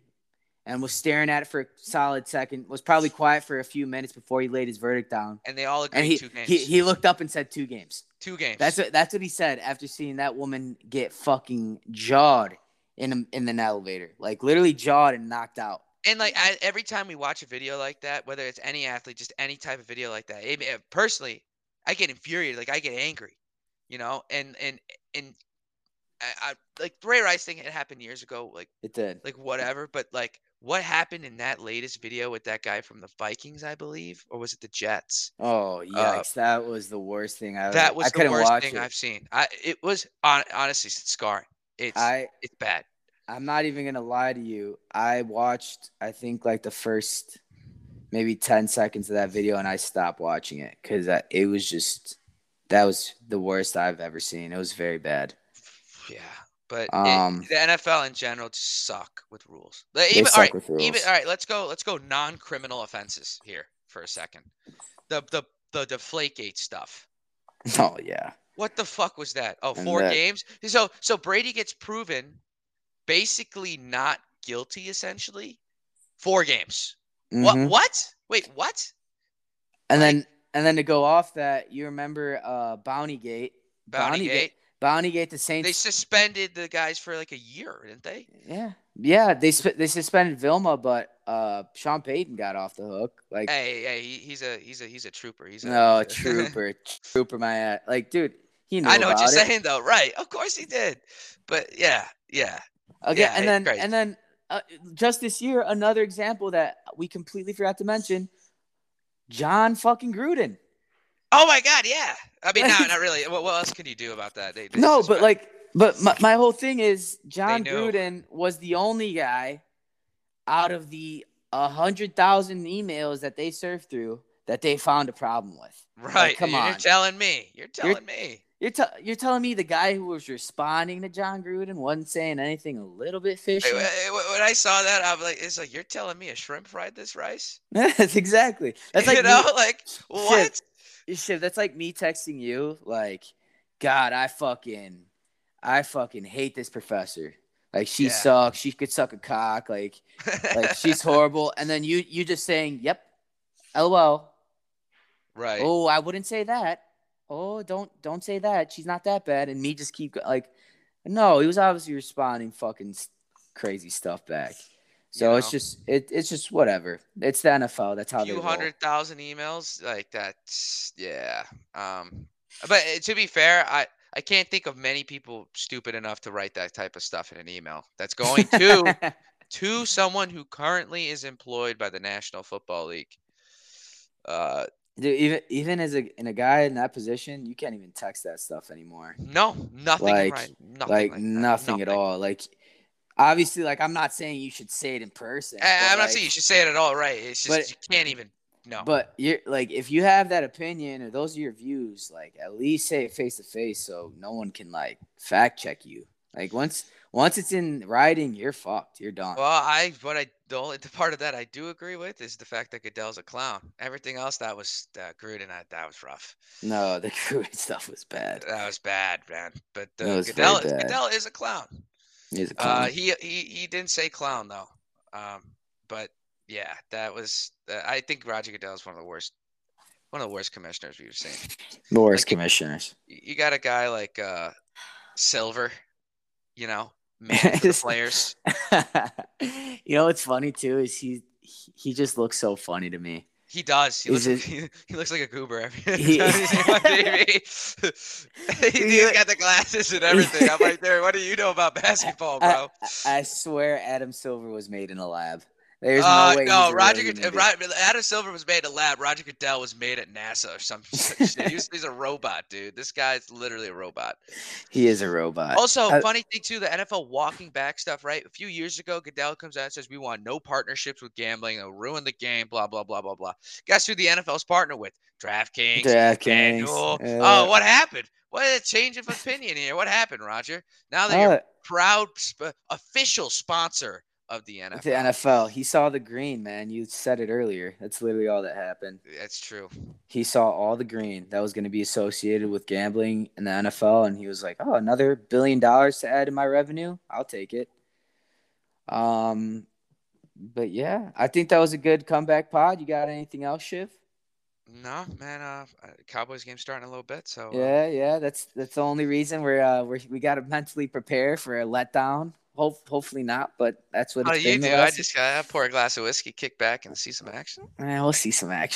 S1: and was staring at it for a solid second, was probably quiet for a few minutes before he laid his verdict down.
S2: And they all agree
S1: And he,
S2: two games.
S1: he, he looked up and said two games.
S2: two games.
S1: That's what that's what he said after seeing that woman get fucking jawed in a, in an elevator. Like literally jawed and knocked out.
S2: and like I, every time we watch a video like that, whether it's any athlete, just any type of video like that, it, it- personally, I get infuriated. Like I get angry, you know. And and and I, I like Ray Rice thing. It happened years ago. Like
S1: It did.
S2: like whatever. But like what happened in that latest video with that guy from the Vikings, I believe, or was it the Jets?
S1: Oh uh, yikes! that was the worst thing I.
S2: That was
S1: I
S2: the worst thing
S1: it.
S2: I've seen. I it was on, honestly scarring. It's
S1: I
S2: it's bad.
S1: I'm not even gonna lie to you. I watched I think like the first maybe ten seconds of that video and I stopped watching it because uh, it was just that was the worst I've ever seen. It was very bad.
S2: Yeah, but it-
S1: Um,
S2: the NFL in general just suck with rules. Like,
S1: They suck
S2: all right,
S1: with
S2: even
S1: rules.
S2: all right. Let's go. Let's go non-criminal offenses here for a second. The the the Deflategate stuff.
S1: Oh yeah.
S2: What the fuck was that? Oh,
S1: And
S2: four
S1: that-
S2: games. So so Brady gets proven basically not guilty. Essentially, four games.
S1: Mhm.
S2: What what? Wait, what?
S1: And then and then to go off that, you remember uh Bounty Gate.
S2: Bounty Gate.
S1: Bounty Gate the Saints
S2: They suspended the guys for like a year, didn't they?
S1: Yeah. Yeah, they they suspended Vilma, but uh Sean Payton got off the hook. Like
S2: Hey, hey, he, he's a he's a he's a trooper. He's a,
S1: no,
S2: he's a-
S1: trooper, trooper my ass. Like dude, he knew
S2: I know what you're
S1: it.
S2: saying though, right? Of course he did, but yeah, yeah,
S1: Okay,
S2: Yeah,
S1: and then and then uh, just this year, another example that we completely forgot to mention: John fucking Gruden.
S2: Oh my God, yeah. I mean, no, not really. What, what else can you do about that? They, they
S1: No, but like, but my, my whole thing is John. Gruden was the only guy out of the a hundred thousand emails that they surfed through that they found a problem with.
S2: right?
S1: come
S2: you're,
S1: on.
S2: you're telling me. You're telling me.
S1: You're t- you're telling me the guy who was responding to John Gruden wasn't saying anything a little bit fishy?
S2: Hey, wh- wh- when I saw that, I was like, it's like you're telling me a shrimp fried this rice?
S1: That's exactly. That's like
S2: you
S1: me-
S2: know, like what?
S1: Shit, that's like me texting you, like, God, I fucking, I fucking hate this professor. Like, she
S2: Yeah.
S1: sucks. She could suck a cock. Like, like she's horrible. And then you, you just saying, "Yep, lol."
S2: right.
S1: Oh, I wouldn't say that. Oh, don't, don't say that. She's not that bad. And me just keep like, no, he was obviously responding fucking crazy stuff back. So
S2: You
S1: it's
S2: know?
S1: just it, it's just whatever. It's the NFL. That's how
S2: A few hundred thousand emails like that's yeah. Um, but uh, to be fair, I I can't think of many people stupid enough to write that type of stuff in an email. That's going to to someone who currently is employed by the National Football League. Uh,
S1: Dude, even even as a in a guy in that position, you can't even text that stuff anymore.
S2: no, nothing
S1: Like-
S2: writing, nothing
S1: like
S2: like that,
S1: nothing, at all. Like obviously, like I'm not saying you should say it in person.
S2: I,
S1: but,
S2: I'm not saying you should say it at all, right? It's just
S1: but-
S2: you can't even. No.
S1: But you're like if you have that opinion or those are your views, like at least say it face to face so no one can like fact check you. Like once once it's in writing, you're fucked. You're done.
S2: Well, I what I the only the part of that I do agree with is the fact that Goodell's a clown. Everything else that was uh, Gruden, that that was rough.
S1: no, the Gruden stuff was bad.
S2: That was bad, man. But uh, Goodell,
S1: bad.
S2: Goodell is a clown.
S1: He's a
S2: Uh, he he he didn't say clown though. Um, but yeah, that was. Uh, I think Roger Goodell is one of the worst, one of the worst commissioners we've seen.
S1: the worst
S2: like-
S1: commissioners.
S2: Y- You got a guy like uh, Silver, you know, man the players.
S1: you know what's funny too is he he just looks so funny to me.
S2: He does. He looks, like, he, he looks like a goober every
S1: he...
S2: he's on TV. he's got the glasses and everything. I'm like, there. What do you know about basketball,
S1: I-
S2: bro?
S1: I, I swear Adam Silver was made in a lab. There's
S2: Uh,
S1: no way.
S2: no, Roger. Good- uh, Adam Silver was made at lab. Roger Goodell was made at NASA or some such shit. He he's a robot, dude. This guy's literally a robot.
S1: He is a robot.
S2: Also,
S1: I-
S2: funny thing too, the NFL walking back stuff, right? A few years ago, Goodell comes out and says we want no partnerships with gambling. It'll ruin the game. Blah blah blah blah blah. Guess who the NFL's partner with? DraftKings.
S1: DraftKings. Uh,
S2: oh, what happened? What a change of opinion here. What happened, Roger? Now that you're
S1: uh,
S2: proud sp- official sponsor of the NFL.
S1: the NFL. He saw the green, man. You said it earlier. That's literally all that happened.
S2: That's true.
S1: He saw all the green that was going to be associated with gambling in the NFL, and he was like, "Oh, another billion dollars to add to my revenue. I'll take it." Um, but yeah, I think that was a good comeback pod. You got anything else, Shiv?
S2: No, man. Uh, uh, Cowboys game starting a little bit, so uh,
S1: Yeah, yeah. That's that's the only reason we're uh we're, we got to mentally prepare for a letdown. Hope hopefully not, but that's what
S2: How
S1: it's
S2: do you do? I just got pour a glass of whiskey, kick back, and see some action.
S1: Eh, we'll see some action.